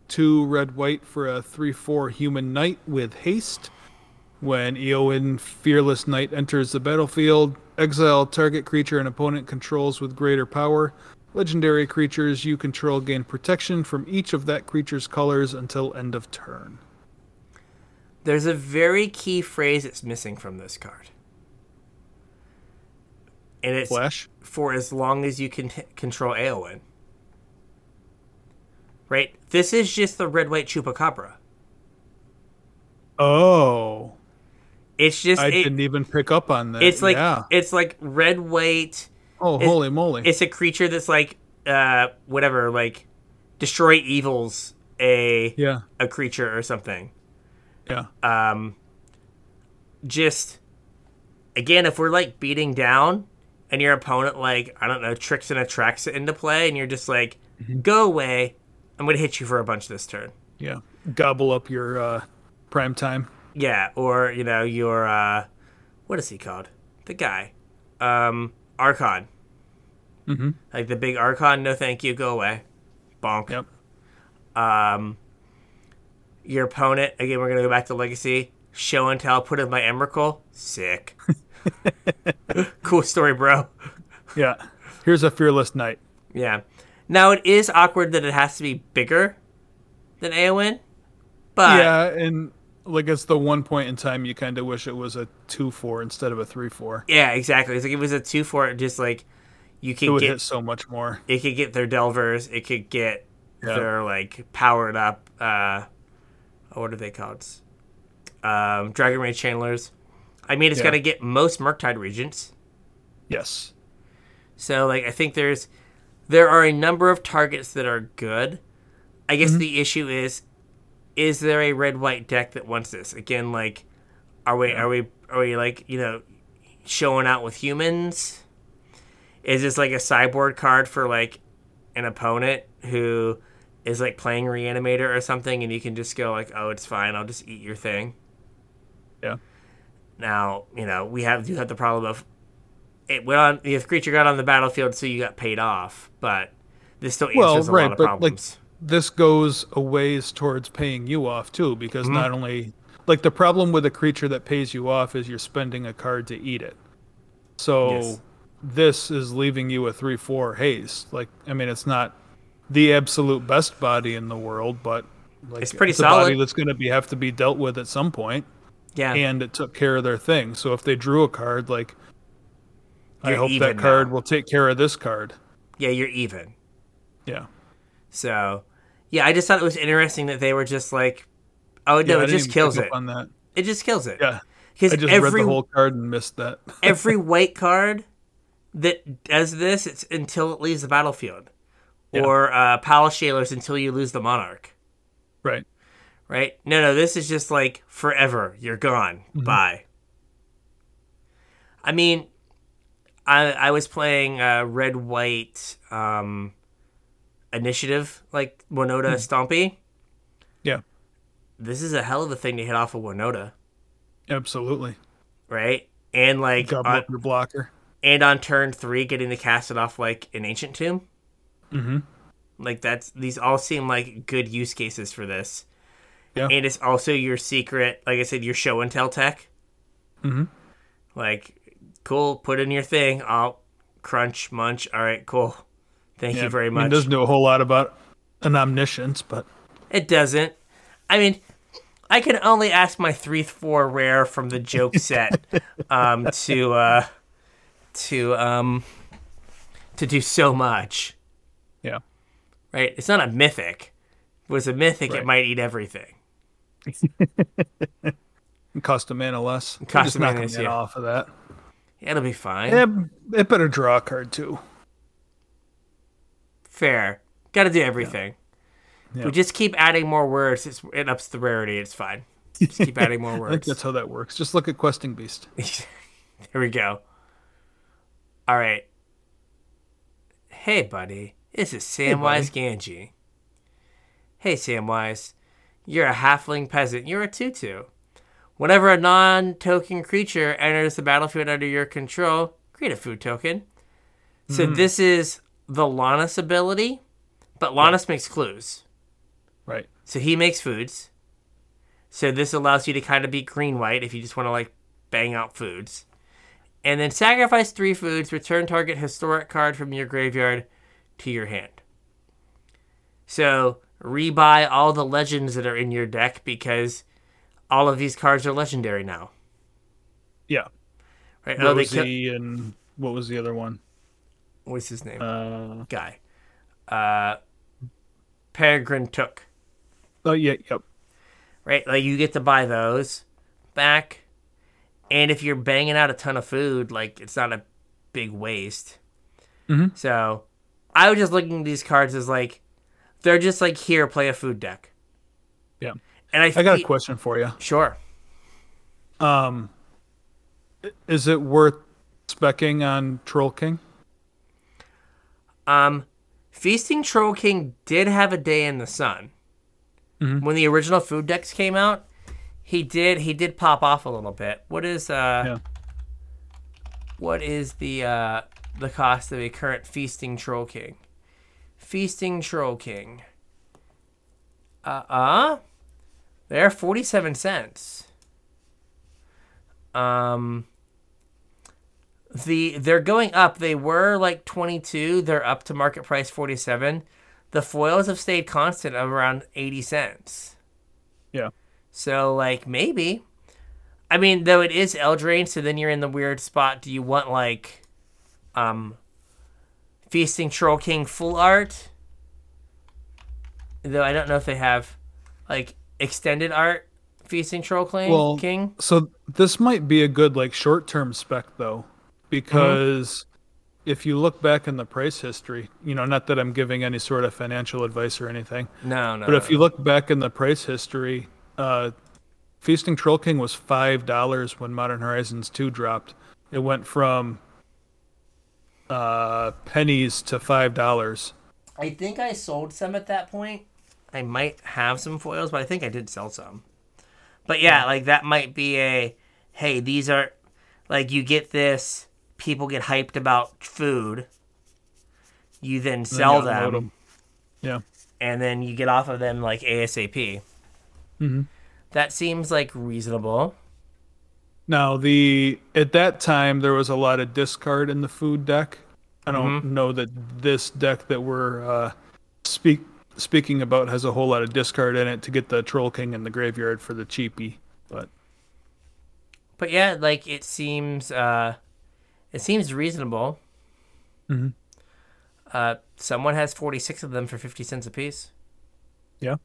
two red white for a three four human knight with haste. When Eowyn Fearless Knight enters the battlefield, exile target creature an opponent controls with greater power. Legendary creatures you control gain protection from each of that creature's colors until end of turn. There's a very key phrase that's missing from this card, and it's Flash. for as long as you can h- control Eowyn. Right? This is just the red white chupacabra. Oh, It's just I it- didn't even pick up on that. it's like yeah. it's like red white. Oh, holy moly! It's a creature that's like uh whatever like destroy evils a yeah, a creature or something. Yeah, Um just again if we're like beating down and your opponent like I don't know tricks and attracts it into play and you're just like Mm-hmm. go away. I'm going to hit you for a bunch this turn. yeah. Gobble up your uh, prime time. Yeah, or you know your uh, what is he called? The guy, um, Archon. Mm-hmm. Like the big Archon. No, thank you. Go away. Bonk. Yep. Um, your opponent. Again, we're gonna go back to Legacy. Show and tell. Put in my Emrakul. Sick. [laughs] cool story, bro. Yeah. Here's a fearless knight. Yeah. Now it is awkward that it has to be bigger than Eowyn, but yeah, and like it's the one point in time you kind of wish it was a two four instead of a three four. yeah, exactly. It's like if it was a two four, just like you It could would get so much more. it could get their delvers it could get Yeah. their like powered up uh what are they called um dragon rage channelers i mean it's Yeah. got to get most murktide regents Yes. So like I think there's there are a number of targets that are good. I guess the issue is is there a red white deck that wants this? Again, like are we are we are we like, you know, showing out with humans? Is this like a sideboard card for like an opponent who is like playing reanimator or something and you can just go like, "Oh, it's fine. I'll just eat your thing." Yeah. Now, you know, we have do have the problem of it went on the creature got on the battlefield, so you got paid off. But this still answers Well, a lot of but, like, problems. This goes a ways towards paying you off too, because Mm-hmm. not only like the problem with a creature that pays you off is you're spending a card to eat it. So Yes. this is leaving you a three four haste. Like I mean, it's not the absolute best body in the world, but like It's pretty a body solid. that's going to be have to be dealt with at some point, yeah, and it took care of their thing. So if they drew a card, like I You're hope that card now. will take care of this card. yeah, you're even. Yeah. So, yeah, I just thought it was interesting that they were just like, "Oh no, I it just kills it. on that. It just kills it." Yeah. because I just every read the whole card and missed that. every [laughs] white card that does this, it's until it leaves the battlefield, Yeah. or uh, Palace Jailers until you lose the Monarch. right. Right? No, no, this is just like forever. You're gone. Mm-hmm. Bye. I mean, I I was playing uh, red white um, initiative like Winota Stompy. Hmm. Yeah. This is a hell of a thing to hit off of Winota, Absolutely. right? And like Gobble on, your blocker. and on turn three, getting to cast it off like an ancient tomb. Mm-hmm. Like that's these all seem like good use cases for this. Yeah. And it's also your secret, like I said, your show and tell tech. Mm-hmm. Like, cool, put in your thing. I'll crunch, munch. All right, cool. Thank Yeah. you very I mean, much. it doesn't do a whole lot about an omniscience, but It doesn't. I mean, I can only ask my three four rare from the joke [laughs] set um, to uh, to um, to do so much. Yeah. Right? It's not a mythic. If it was a mythic, it might eat everything. [laughs] Cost a mana less. Cost a mana knocking less, that yeah. off of that. Yeah, It'll be fine. Yeah, it better draw a card too. Fair. Got to do everything. Yeah. We just keep adding more words. It's, it ups the rarity. It's fine. Just keep adding more [laughs] I think words. that's how that works. Just look at Questing Beast. [laughs] there we go. All right. Hey, buddy. This is Samwise Gamgee. Hey, Samwise. You're a halfling peasant. You're a tutu. Whenever a non token creature enters the battlefield under your control, create a food token. So mm-hmm. this is the Lonis ability, but Lonis makes clues. Right. So he makes foods. So this allows you to kind of be green white if you just want to like bang out foods. And then sacrifice three foods, return target historic card from your graveyard to your hand. So rebuy all the legends that are in your deck because all of these cards are legendary now. Yeah. Right? Oh, they Rosie kill- and what was the other one? what's his name? Uh, Guy. Uh Peregrine Took. oh yeah, yep. right? Like you get to buy those back, and if you're banging out a ton of food, like it's not a big waste. Mhm. So, I was just looking at these cards as like they're just like here, play a food deck, Yeah. and I, I got a question for you. Sure. Um, is it worth specking on Troll King? Um, Feasting Troll King did have a day in the sun. Mhm. When the original food decks came out, he did he did pop off a little bit. What is uh Yeah. what is the uh the cost of a current Feasting Troll King? Feasting Troll King. Uh uh they're 47 cents. Um the they're going up. They were like 22. They're up to market price 47. The foils have stayed constant of around 80 cents. Yeah. So like maybe. I mean, though it is Eldraine, so then you're in the weird spot. Do you want like um Feasting Troll King full art? Though I don't know if they have like extended art Feasting Troll King Well, King. So this might be a good like short term spec though, because if you look back in the price history, you know, not that I'm giving any sort of financial advice or anything, No, no. but if you look back in the price history, uh, Feasting Troll King was five dollars when Modern Horizons two dropped. It went from uh, pennies to five dollars. I think I sold some at that point. I might have some foils, but I think I did sell some. But yeah, like that might be a hey, these are like you get this, people get hyped about food. You then sell you unload them, 'em. Yeah. and then you get off of them like ASAP. Mhm. That seems like reasonable. Now the at that time there was a lot of discard in the food deck. I don't Mm-hmm. know that this deck that we're uh, speak speaking about has a whole lot of discard in it to get the Troll King in the graveyard for the cheapie. But But yeah, like it seems uh it seems reasonable. Mhm. Uh someone has 46 of them for 50 cents a piece. yeah,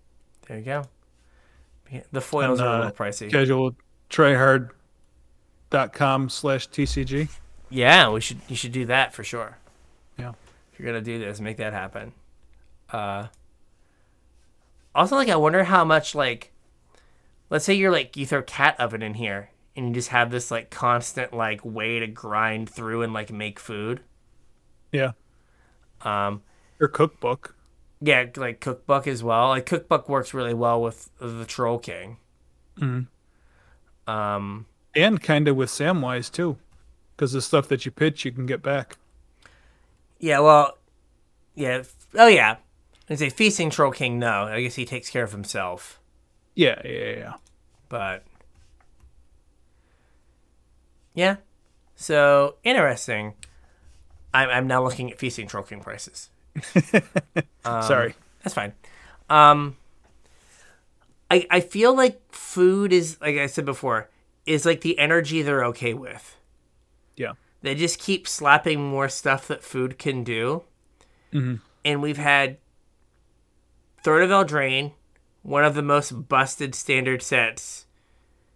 There you go. The foils And, are a uh, little pricey. casual tryhard.com slash TCG. Yeah, we should you should do that for sure. Yeah. If you're gonna do this, make that happen. Uh also like I wonder how much like let's say you're like you throw cat oven in here and you just have this like constant like way to grind through and like make food. Yeah. Um your cookbook. yeah, like cookbook as well. Like cookbook works really well with the Troll King. Mhm. Um And kind of with Samwise too. Because the stuff that you pitch you can get back. Yeah, well, yeah. Oh, yeah. I'd say feasting troll king. No, I guess he takes care of himself. Yeah, yeah, yeah. But yeah, so interesting. I'm I'm now looking at feasting troll king prices. [laughs] Um, Sorry. That's fine. Um, I I feel like food is like I said before is like the energy they're okay with. Yeah. They just keep slapping more stuff that food can do. Mhm. And we've had Throne of Eldraine, one of the most busted standard sets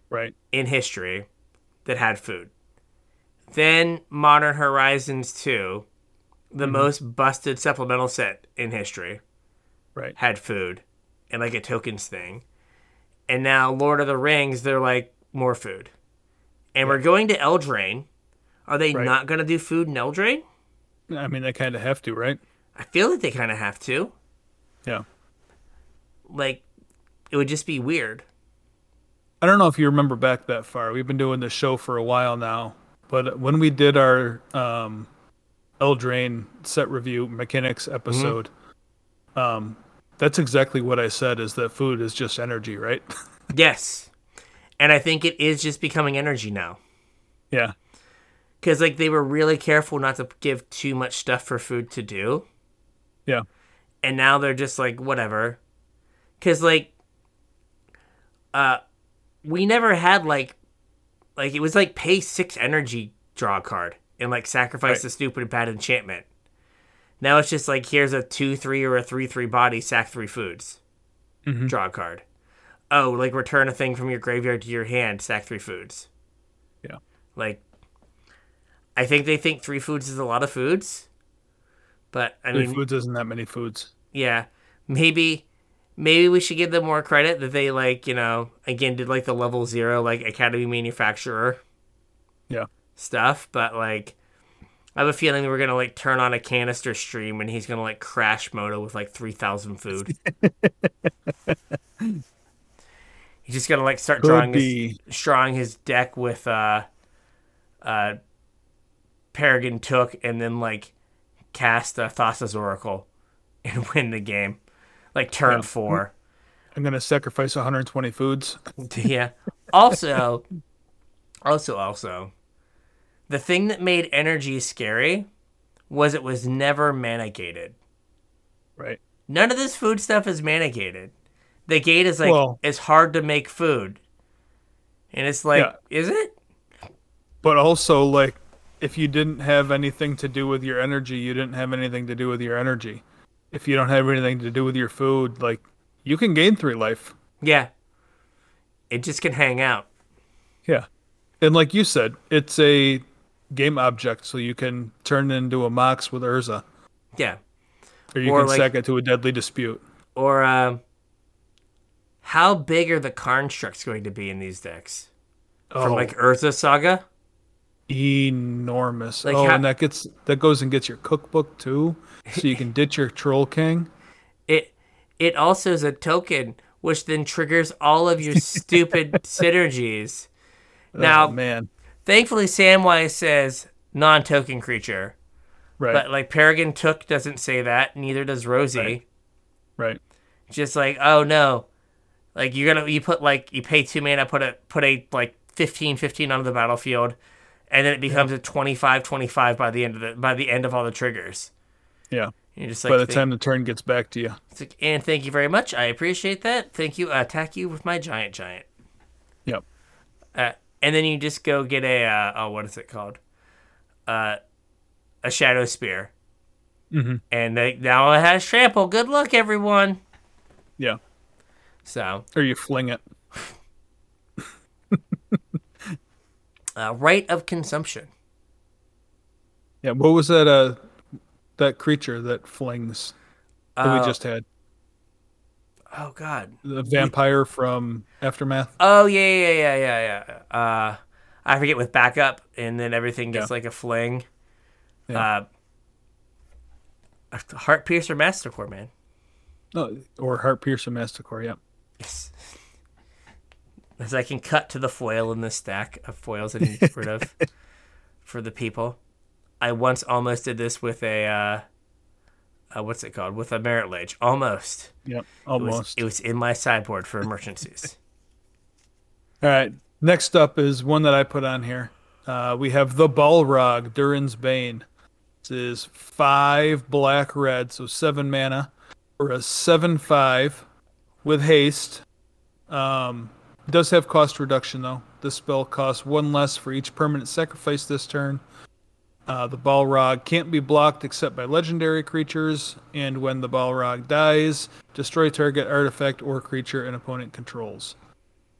Right. in history that had food. Then Modern Horizons 2, the most busted supplemental set in history, Right. had food and like a tokens thing. And now Lord of the Rings, they're like more food. And we're going to Eldraine. Are they Right. not going to do food in Eldraine? I mean, they kind of have to, right? I feel like they kind of have to. Yeah. Like, it would just be weird. I don't know if you remember back that far. We've been doing this show for a while now, but when we did our um, Eldraine set review mechanics episode, um, that's exactly what I said: is that food is just energy, right? [laughs] Yes. And I think it is just becoming energy now. yeah, Because, like, they were really careful not to give too much stuff for food to do. yeah, and now they're just like whatever because like uh we never had like like it was like pay six energy draw a card and like sacrifice Right. the stupid bad enchantment now it's just like here's a two three or a three three body sack three foods Mhm. draw a card oh like return a thing from your graveyard to your hand sack three foods yeah. like i think they think three foods is a lot of foods but i Three mean foods isn't that many foods. yeah maybe maybe we should give them more credit that they like you know again did like the level zero like academy manufactor Yeah, stuff but like i have a feeling we're gonna like turn on a Kanister stream and he's gonna like crash moto with like 3000 food [laughs] he's just gonna like start could drawing his, drawing his deck with uh uh Paragon took and then like cast uh, Thassa's Oracle [laughs] and win the game. Like turn Yeah. four. I'm gonna sacrifice 120 foods. [laughs] yeah. Also also also the thing that made energy scary was it was never mana gated. Right. None of this food stuff is mana gated. The gate is like Well- it's hard to make food. And it's like, Yeah. is it? But also, like, if you didn't have anything to do with your energy, you didn't have anything to do with your energy. If you don't have anything to do with your food, like, you can gain three life. Yeah. It just can hang out. Yeah. And like you said, it's a game object, so you can turn it into a Mox with Urza, Yeah. or you Or can like- sack it to a deadly dispute. Or um, how big are the constructs going to be in these decks? From Oh, like Urza Saga? enormous! Like oh, how- and that gets that goes and gets your cookbook too, so you can [laughs] ditch your Troll King. It it also is a token which then triggers all of your stupid [laughs] synergies. Oh, now, oh, man, thankfully Samwise says non-token creature. right, But like Paragon Took doesn't say that, neither does Rosie. Right. right, Just like, oh no. Like you're gonna you put like you pay two mana, put a put a like 15 15 onto the battlefield, and then it becomes a 25 25 by the end of the by the end of all the triggers. yeah. You're just like By the think- time the turn gets back to you, it's like, and thank you very much. I appreciate that. Thank you. I attack you with my giant giant. yep. Uh, and then you just go get a uh, oh what is it called? Uh, a shadow spear. hmm And they, now it has trample. Good luck, everyone. Yeah, So, or you fling it. uh, rite of consumption. Yeah, what was that? Uh, that creature that flings that Uh, we just had, Oh God. the vampire from Aftermath. Oh yeah yeah yeah yeah yeah. Uh, I forget with backup, and then everything gets Yeah. like a fling. Yeah. Uh, Heart Piercer Mastercore, man. No, or Heart Piercer Masticore. Yeah. Yes. As I can cut to the foil in the stack of foils that he's rid of [laughs] for the people. I once almost did this with a uh, uh what's it called? With a Marit Lage. Almost. Yep. It was, Almost. it was in my sideboard for emergencies. [laughs] All right. Next up is one that I put on here. Uh, we have the Balrog, Durin's Bane. This is five black red, so seven mana, or a seven five with haste. Um, does have cost reduction though. This spell costs one less for each permanent sacrifice this turn. Uh, the Balrog can't be blocked except by legendary creatures, and when the Balrog dies, destroy target artifact or creature an opponent controls.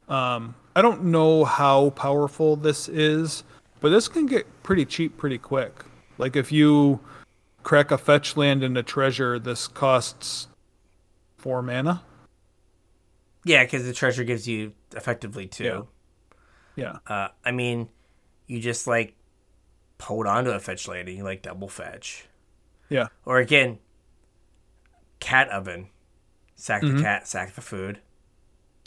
Um, I don't know how powerful this is, but this can get pretty cheap pretty quick. Like if you crack a fetch land and a treasure, this costs four mana. Yeah, because the treasure gives you effectively two. Yeah. Uh, I mean, you just like hold on to a fetch land and you like double fetch. Yeah. Or again, cat oven. Sack Mm-hmm. the cat, sack the food,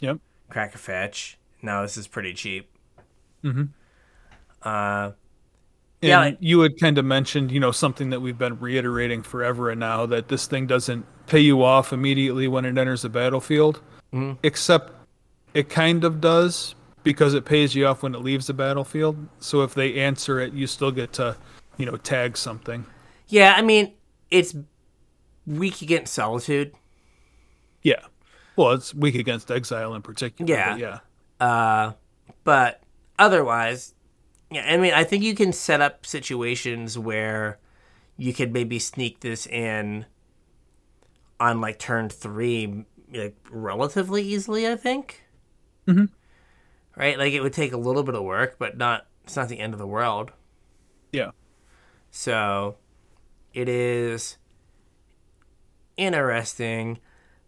Yep. crack a fetch. Now this is pretty cheap. Mm-hmm. Uh, And Yeah, like- you had kind of mentioned, you know, something that we've been reiterating forever and now that this thing doesn't pay you off immediately when it enters the battlefield. Mhm. Except it kind of does because it pays you off when it leaves the battlefield. So if they answer it, you still get to, you know, tag something. yeah, I mean, it's weak against solitude. Yeah. Well, it's weak against exile in particular. Yeah. but yeah. Uh, but otherwise, yeah, I mean, I think you can set up situations where you could maybe sneak this in on like turn three, like relatively easily. I think. Mhm. Right, like it would take a little bit of work, but not. It's not the end of the world. Yeah. So, it is interesting,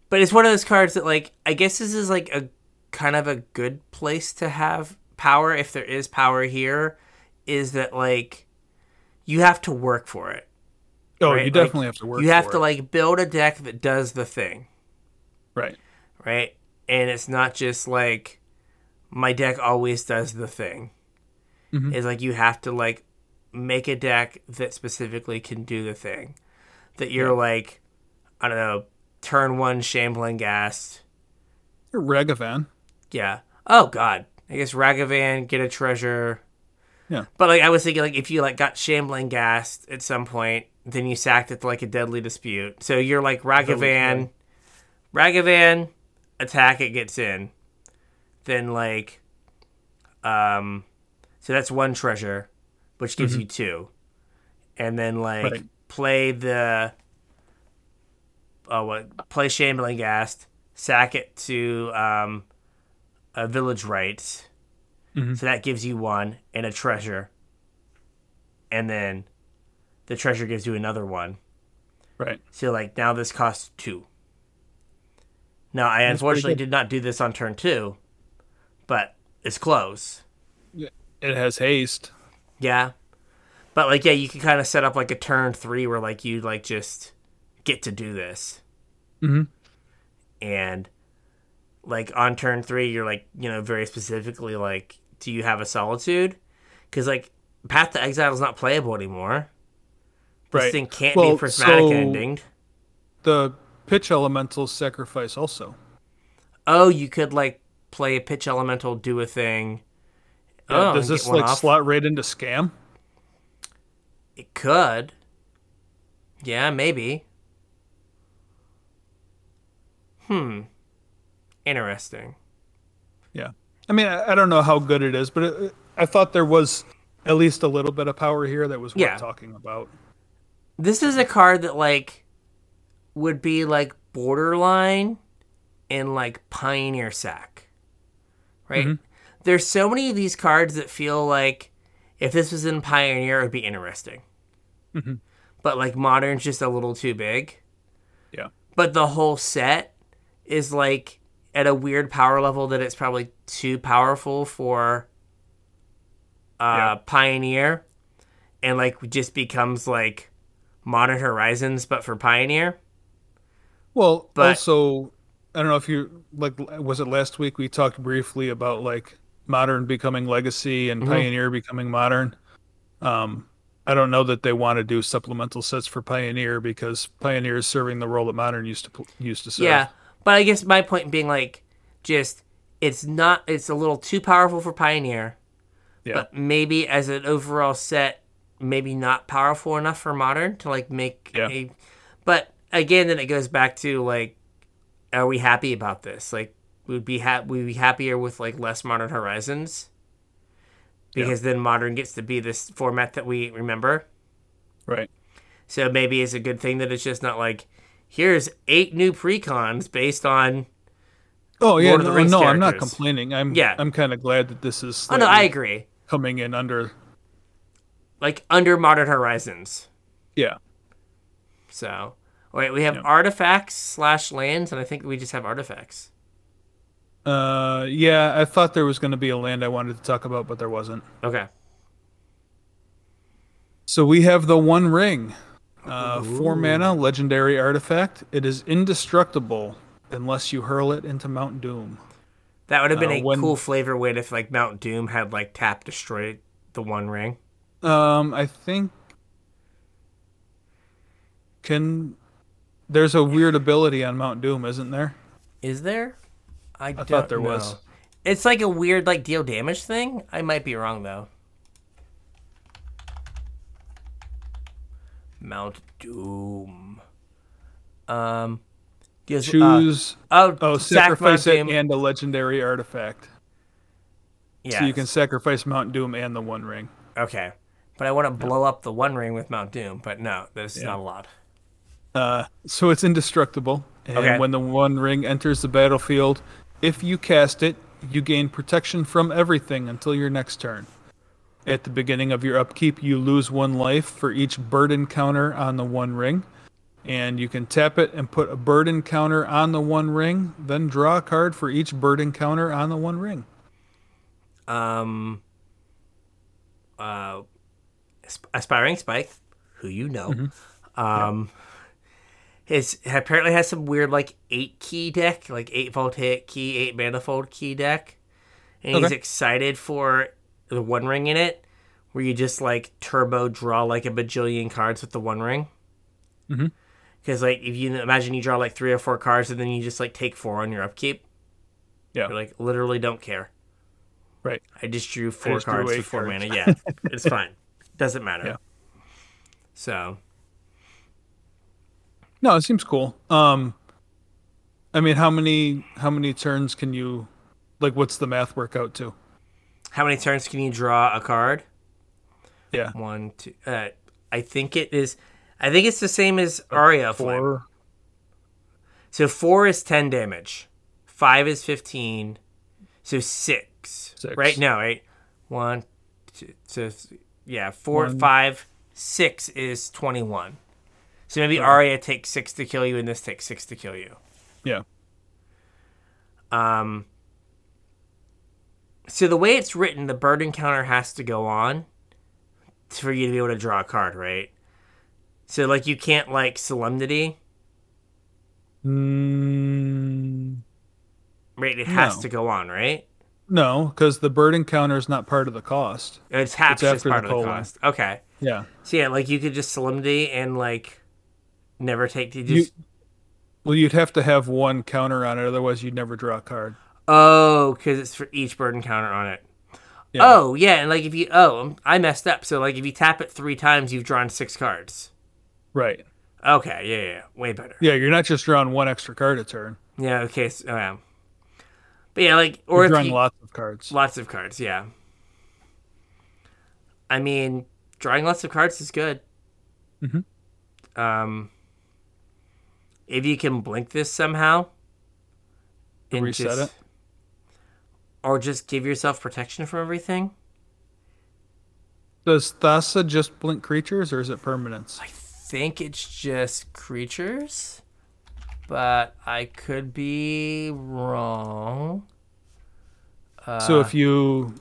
but it's one of those cards that, like, I guess this is like a kind of a good place to have power if there is power here. Is that like you have to work for it? Oh, right? you Like, definitely have to work. You have to it. like build a deck that does the thing, right. right? And it's not just like my deck always does the thing. Mhm. It's like you have to like make a deck that specifically can do the thing. That you're like, I don't know, turn one shambling ghast. You're Ragavan. Yeah. Oh God. I guess Ragavan get a treasure. Yeah. But like I was thinking, like if you like got shambling ghast at some point, then you sacked it to like a deadly dispute. So you're like Ragavan, Ragavan, attack it gets in. Then like, um, so that's one treasure, which gives you two, and then like Mm-hmm. Right. play the. Oh, what? Play shambling Ghast, sack it to um, a village rites. Mhm. So that gives you one and a treasure. and then the treasure gives you another one. Right. So like now this costs two. Now I That's unfortunately did not do this on turn two, but it's close. It has haste. Yeah. But like yeah, you can kind of set up like a turn three where like you like just get to do this. Mhm. And like on turn three, you're like, you know, very specifically like, do you have a solitude? Because like Path to Exile is not playable anymore. This Right. thing can't Well, be prismatic so- ending. The pitch elementals sacrifice also. Oh, you could like play a pitch elemental, do a thing. Yeah, oh, does this like off. slot right into scam? It could. Yeah, maybe. Hmm. Interesting. Yeah. I mean, I, I don't know how good it is, but it, I thought there was at least a little bit of power here that was worth Yeah. talking about. This is a card that like would be like borderline in like Pioneer Sack. Right? Mhm. There's so many of these cards that feel like if this was in Pioneer it would be interesting. Mhm. But like Modern's just a little too big. Yeah. But the whole set is like at a weird power level that it's probably too powerful for uh Yeah. Pioneer and like just becomes like Modern Horizons but for Pioneer. Well, But- also, I don't know if you like. Was it last week we talked briefly about like modern becoming legacy and Mhm. pioneer becoming modern? Um, I don't know that they want to do supplemental sets for pioneer because pioneer is serving the role that modern used to used to serve. Yeah. But I guess my point being like just it's not it's a little too powerful for Pioneer. Yeah. But maybe as an overall set, maybe not powerful enough for modern to like make Yeah. a but again then it goes back to like are we happy about this? Like would be ha- we be happier with like less modern horizons? Yeah. Because then modern gets to be this format that we remember. Right. So maybe it's a good thing that it's just not like here's eight new precons based on Oh yeah. Lord of the no, Rings no I'm not complaining. I'm Yeah. I'm kind of glad that this is Oh no, I agree. coming in under. Like under modern horizons. Yeah. So wait, we have Yeah. artifacts slash lands, and I think we just have artifacts. Uh, yeah. I thought there was going to be a land I wanted to talk about, but there wasn't. Okay. So we have the One Ring, uh, four mana legendary artifact. It is indestructible unless you hurl it into Mount Doom. That would have been Uh, a when- cool flavor win if like Mount Doom had like tap destroyed the one ring. Um, I think can there's a weird ability on Mount Doom, isn't there? Is there? I, thought don't there was. know. It's like a weird like deal damage thing. I might be wrong though. Mount Doom. Um, deals, uh, Choose oh, oh sacrifice it Doom. and a legendary artifact. Yeah. So you can sacrifice Mount Doom and the One Ring. Okay, but I want to blow up the One Ring with Mount Doom. But no, this is Yeah. not allowed. Uh, so it's indestructible. And Okay. when the One Ring enters the battlefield, if you cast it, you gain protection from everything until your next turn. At the beginning of your upkeep, you lose one life for each burden counter on the One Ring. And you can tap it and put a burden counter on the One Ring, then draw a card for each burden counter on the One Ring. um, uh, aspiring spike, who you know, Mm-hmm. um, his apparently has some weird like eight key deck, like eight Voltaic Key, eight manifold key deck, and he's excited for the One Ring in it, where you just like turbo draw like a bajillion cards with the One Ring. Mhm. Because like if you imagine you draw like three or four cards and then you just like take four on your upkeep, Yeah. you're like literally don't care. Right. I just drew four just cards with four cards. mana. [laughs] Yeah, it's fine. Doesn't matter. Yeah. So No, it seems cool. Um, I mean, how many how many turns can you, like, what's the math work out to? how many turns can you draw a card? Yeah, One, two. Uh, I think it is. I think it's the same as Aria Flame. four. So four is ten damage. Five is fifteen. So six. Six. Right? No, right. One, two, so yeah, four, One. five, six is twenty-one. So maybe Aria takes six to kill you, and this takes six to kill you. Yeah. Um. So the way it's written, the burden counter has to go on for you to be able to draw a card, right? So like you can't like solemnity, Mm, right? It has No. to go on, right? no, because the burden counter is not part of the cost. It's half It's just part the of the cost. Okay. Yeah. So yeah, like you could just solemnity and like never take You, just well, you'd have to have one counter on it, otherwise you'd never draw a card. oh, because it's for each burden counter on it. Yeah. Oh yeah, and like if you oh I messed up. So like if you tap it three times, you've drawn six cards. Right. Okay, yeah, yeah, yeah. way better. Yeah, you're not just drawing one extra card a turn. Yeah, okay, so, oh, yeah. But yeah, like or You're drawing you, lots of cards. lots of cards, yeah. I mean, drawing lots of cards is good. Mhm. Um, if you can blink this somehow, and Reset just- it? or just give yourself protection from everything. Does Thassa just blink creatures, or is it permanence? I think it's just creatures, but I could be wrong. Uh, so if you,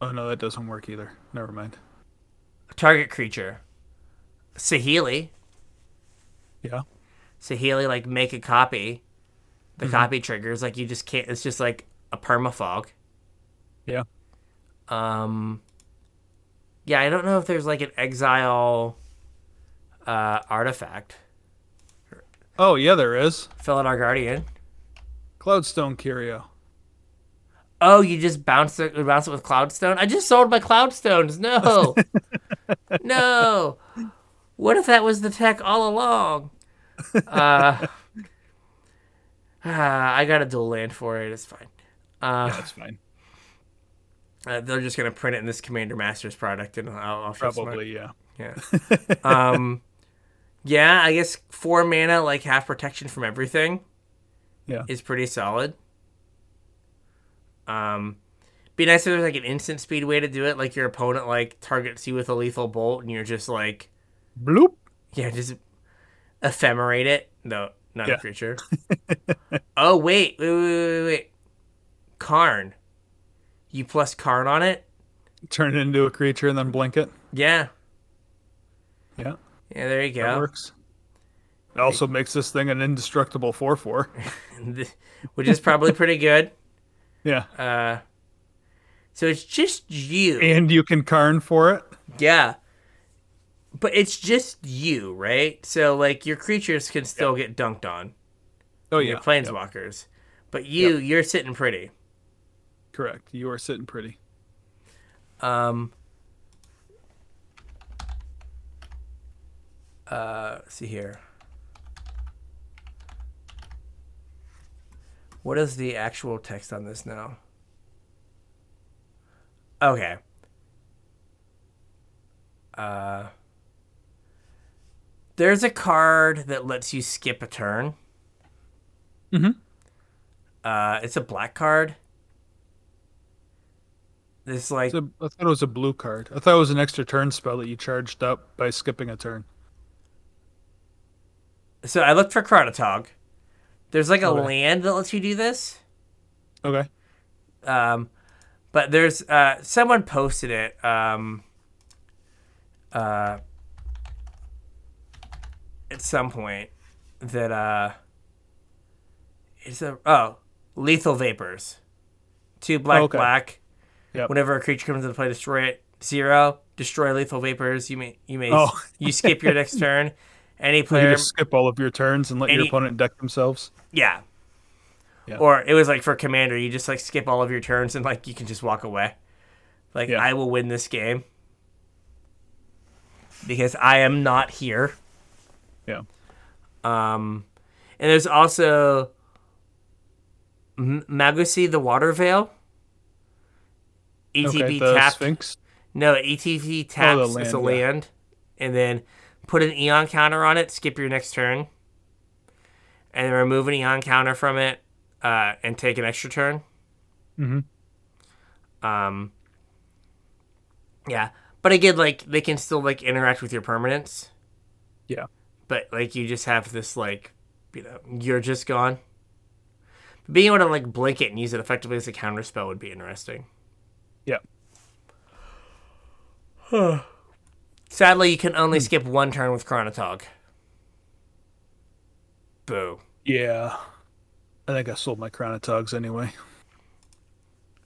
oh no, that doesn't work either. Never mind. target creature, Saheeli. Yeah. Saheeli, like make a copy. The Mm-hmm. copy triggers like you just can't. It's just like a permafog. Yeah. Um. Yeah, I don't know if there's like an exile uh, artifact. Oh yeah, there is. Felidar Guardian. Cloudstone Curio. Oh, you just bounce it, bounce it with Cloudstone? I just sold my Cloudstones. No, [laughs] no. What if that was the tech all along? Uh, ah, I got a dual land for it. It's fine. Uh, That's fine. uh, they're just gonna print it in this Commander Masters product, and I'll, I'll Probably, yeah. yeah. [laughs] um, yeah. I guess four mana, like half protection from everything. Yeah. is pretty solid. Um, be nice if there's like an instant speed way to do it, like your opponent like targets you with a lethal bolt, and you're just like, Bloop. yeah, just ephemerate it. No, not Yeah. a creature. [laughs] oh wait, wait, wait, wait, wait, Karn. You plus Karn on it. Turn it into a creature and then blink it. Yeah, Yeah, yeah. There you that go. works. It also makes this thing an indestructible 4 4. [laughs] [laughs] Which is probably pretty good. Yeah. Uh, so it's just you. And you can Karn for it. Yeah. But it's just you, right? So like your creatures can still get dunked on. Oh, Your yeah. planeswalkers. But you, you're sitting pretty. Correct. You are sitting pretty. Um uh let's see here. What is the actual text on this now? Okay. Uh There's a card that lets you skip a turn. Mhm. Uh it's a black card. This like a, I thought it was a blue card. I thought it was an extra turn spell that you charged up by skipping a turn. So I looked for Chronatog. There's like a Okay. land that lets you do this. Okay. Um, but there's uh, someone posted it. Um, uh, at some point that uh, it's a oh lethal vapors, two black Okay. black. Yep. Whenever a creature comes into play, destroy it. Zero, destroy lethal vapors. You may you may Oh. you skip your next [laughs] turn. Any You player, just skip all of your turns and let your opponent deck themselves. Yeah. Yeah. Or it was like for commander, you just like skip all of your turns and like you can just walk away. Like Yeah. I will win this game because I am not here. Yeah. Um, and there's also M- Magosi the Water Veil. ETB okay. Tapped. Sphinx. No, ETV taps land, as a yeah. land, and then put an Eon counter on it. Skip your next turn, and then remove an Eon counter from it, uh, and take an extra turn. Mm-hmm. Um. Yeah, But again, like they can still like interact with your permanents. Yeah. But like you just have this like, you know, you're just gone. Being able to like blink it and use it effectively as a counter spell would be interesting. Yeah. [sighs] Sadly, you can only skip one turn with Chronatog. Boo. Yeah. I think I sold my Chronatogs anyway.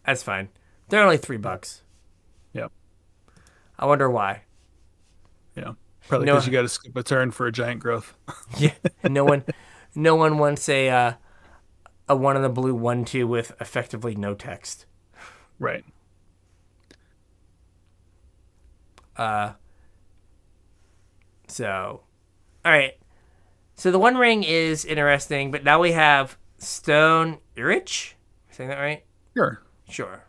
That's fine. They're only three bucks. Yep. I wonder why. Yeah. Probably No- because you got to skip a turn for a giant growth. [laughs] Yeah. no one, no one wants a uh, a one in the blue one two with effectively no text. right. Uh. So, all right. So the One Ring is interesting, but now we have Stone Irich. Saying that right? Sure. Sure.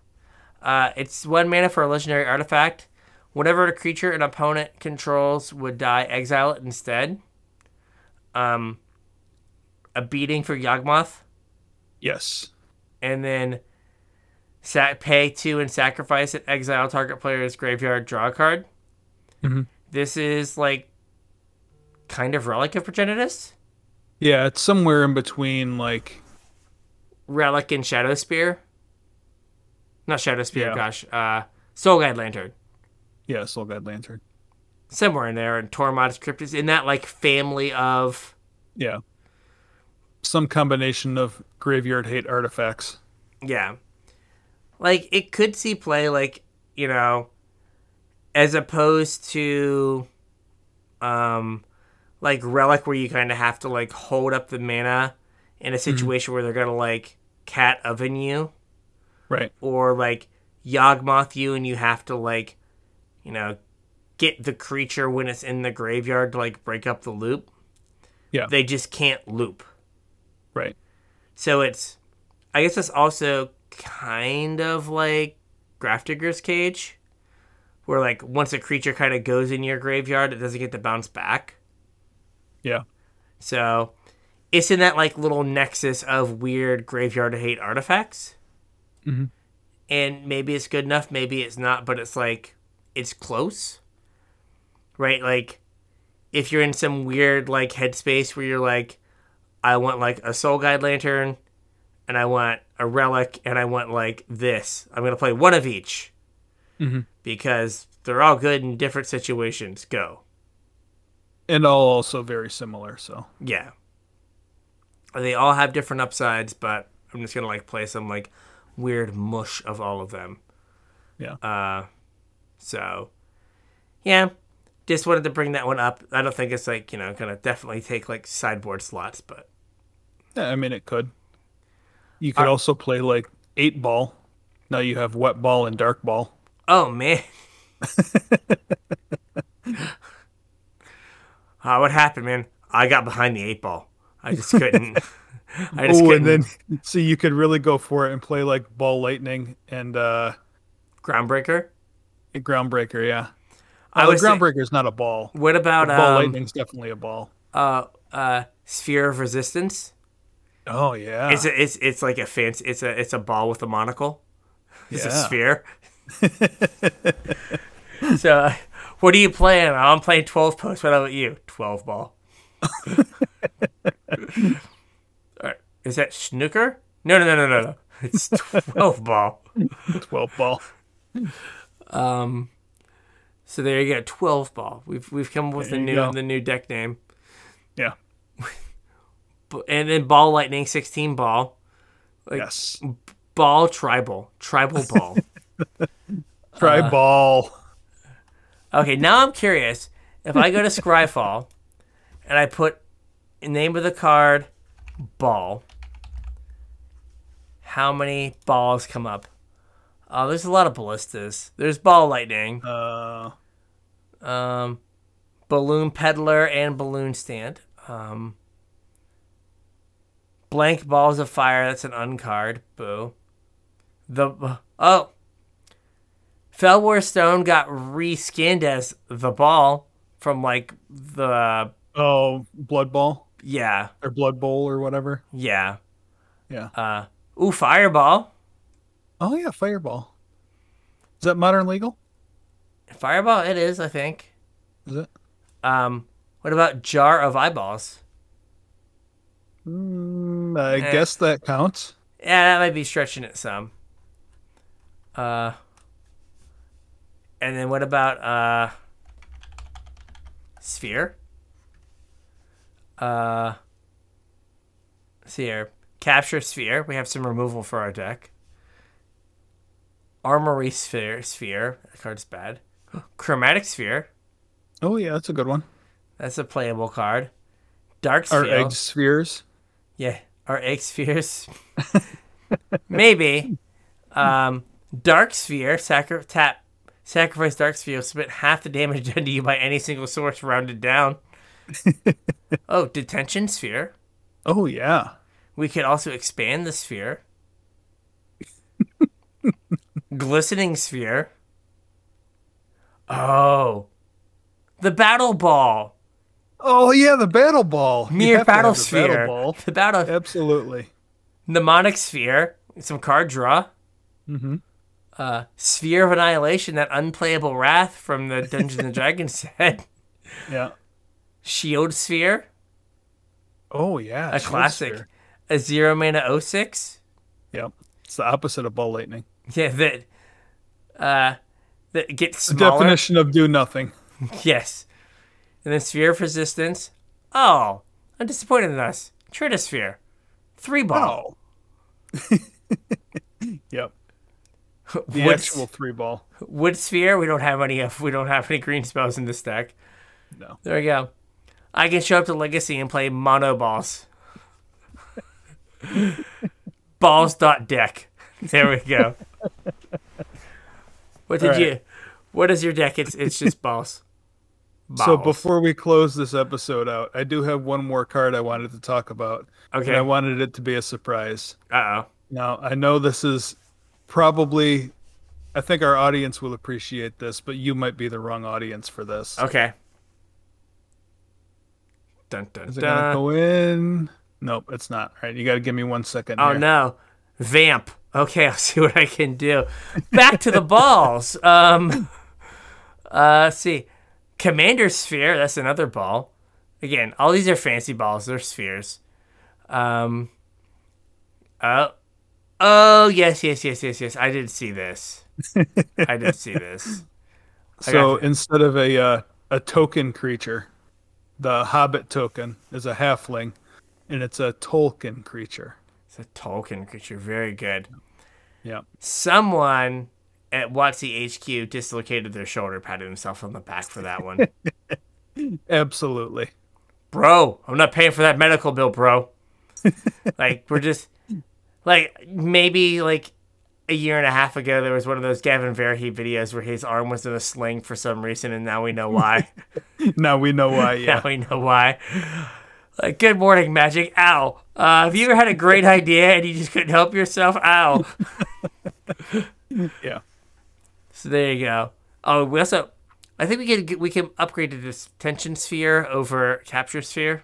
Uh, it's one mana for a legendary artifact. Whatever a creature an opponent controls would die, exile it instead. Um, a beating for Yawgmoth. Yes. and then sa- pay two and sacrifice it. Exile target player's graveyard. Draw a card. Mhm. This is like kind of relic of Progenitus, Yeah, it's somewhere in between like relic and Shadow Spear. Not Shadow Spear, Yeah. gosh. Uh, Soul Guide Lantern. Yeah, Soul Guide Lantern. somewhere in there, and Tormod's Crypt is in that like family of Yeah. Some combination of graveyard hate artifacts. yeah, like it could see play like you know, as opposed to, um, like relic where you kind of have to like hold up the mana in a situation where they're gonna like cat oven you Right. or like Yawgmoth you and you have to like, you know, get the creature when it's in the graveyard to like break up the loop. Yeah. They just can't loop. Right. So it's, I guess it's also kind of like Grafdigger's Cage, where like once a creature kind of goes in your graveyard, it doesn't get to bounce back. Yeah. So it's in that like little nexus of weird graveyard hate artifacts. Mm-hmm. And maybe it's good enough, maybe it's not, but it's like it's close. Right? Like if you're in some weird like headspace where you're like, I want like a soul guide lantern and I want a relic and I want like this. I'm gonna play one of each. Mhm. Because they're all good in different situations. Go. And all also very similar, so Yeah. They all have different upsides, but I'm just gonna like play some like weird mush of all of them. Yeah. Uh so yeah. Just wanted to bring that one up. I don't think it's like, you know, gonna definitely take like sideboard slots, but yeah, I mean it could. You could Are- also play like eight ball. Now you have wet ball and dark ball. oh man. uh, [laughs] what happened, man? I got behind the eight ball. I just couldn't [laughs] [laughs] I just Oh, couldn't and then so you could really go for it and play like ball lightning and uh groundbreaker. Groundbreaker, yeah. I Oh, was groundbreaker is not a ball. What about ball um, lightning's definitely a ball. uh uh sphere of resistance? Oh yeah. It's a, it's it's like a fancy it's a it's a ball with a monocle. [laughs] It's a sphere. [laughs] so, uh, what are you playing? I'm playing 12 post. What about you? 12 ball. [laughs] Alright, Is that snooker? No, no, no, no, no, no. It's 12 ball. Twelve ball. Um, so there you go, 12 ball. We've we've come up with the There you new go. the new deck name. Yeah. [laughs] And then ball lightning 16 ball. Like yes. ball tribal. Tribal [laughs] ball. Try Uh. Okay, now I'm curious. If I go to Scryfall [laughs] and I put name of the card ball, how many balls come up? Oh, there's a lot of ballistas. There's ball lightning, Uh um, balloon peddler, and balloon stand. Um, blank balls of fire. That's an uncard. Boo. The oh, Felwar Stone got reskinned as the ball from like the oh, blood ball yeah or blood bowl or whatever. yeah Yeah. uh ooh fireball Oh yeah, fireball. Is that modern legal? Fireball, it is, I think. Is it? Um, what about jar of eyeballs? Mm, I Eh. guess that counts. Yeah, that might be stretching it some. Uh, and then what about uh, sphere? Uh, see here, capture sphere. We have some removal for our deck. Armory sphere, sphere. That card's bad. [gasps] Chromatic sphere. Oh yeah, that's a good one. That's a playable card. Dark Our sphere. egg spheres. Yeah, our egg spheres. [laughs] Maybe. Um, dark sphere, sacri- tap, sacrifice dark sphere, submit half the damage [laughs] done to you by any single source rounded down. [laughs] oh, detention sphere. Oh yeah. We could also expand the sphere. Glistening sphere. Oh. The battle ball. Oh yeah, the battle ball. Mere battle the sphere. Battle ball. The battle Absolutely. mnemonic sphere, some card draw. Mm-hmm. Uh, sphere of annihilation, that unplayable wrath from the Dungeons and [laughs] Dragons set. Yeah. Shield sphere, Oh yeah. a classic. sphere. A zero mana 06. Yep. It's the opposite of ball lightning. [laughs] Yeah, that uh, that gets smaller. The definition of do nothing. [laughs] Yes. And then sphere of resistance. Oh, I'm disappointed in us. Tritosphere, three ball. Oh. [laughs] yep. The Wood, actual three ball. wood sphere. We don't have any. Of, we don't have any green spells in this deck. No. There we go. I can show up to Legacy and play mono balls. balls dot deck. There we go. [laughs] What did right. you? What is your deck? It's it's just balls. [laughs] So before we close this episode out, I do have one more card I wanted to talk about. Okay. And I wanted it to be a surprise. Uh oh. Now, I know this is probably I think our audience will appreciate this, but you might be the wrong audience for this. Okay. Dun dun Is it gonna go in? Nope, it's not. All right, you got to give me one second. Oh here. no, vamp. Okay, [laughs] I'll see what I can do. Back to the balls. Um, uh, see, commander sphere. That's another ball. Again, all these are fancy balls. They're spheres. Um. Oh. Oh yes, yes, yes, yes, yes. I did see this. [laughs] I did see this. I So got instead of a uh, a token creature, the Hobbit token is a halfling, and it's a Tolkien creature. It's a Tolkien creature. Very good. Yeah. Someone at WotC HQ dislocated their shoulder, patted himself on the back for that one. [laughs] Absolutely. bro, I'm not paying for that medical bill, bro. [laughs] like we're just like maybe like a year and a half ago there was one of those Gavin Verhey videos where his arm was in a sling for some reason and now we know why. [laughs] Now we know why. now Yeah. we know why. Like, good morning, magic. Ow. Uh, have you ever had a great idea and you just couldn't help yourself? Ow. [laughs] Yeah. So there you go. Oh, we also, I think we can we can upgrade to this tension sphere over capture sphere.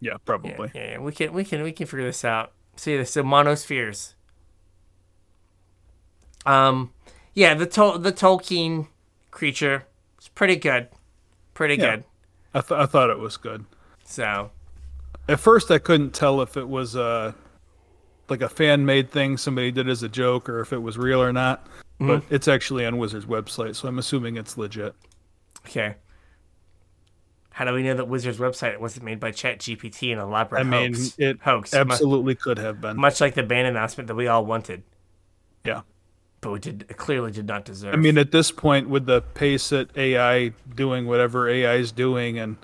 Yeah. Yeah, Probably. yeah, yeah. We can we can we can figure this out. See this so monospheres. Um yeah, the Tol- the Tolkien creature is pretty good. Pretty Yeah. good. I, th- I thought it was good. So At first, I couldn't tell if it was uh, like a fan made thing somebody did as a joke or if it was real or not. But Mm-hmm. it's actually on Wizard's website, so I'm assuming it's legit. okay. How do we know that Wizard's website wasn't made by Chat GPT and a elaborate I mean, hoax? it hoax. Absolutely could have been. much like the ban announcement that we all wanted, Yeah. but we did clearly did not deserve. I mean, at this point, with the pace that AI doing whatever AI is doing and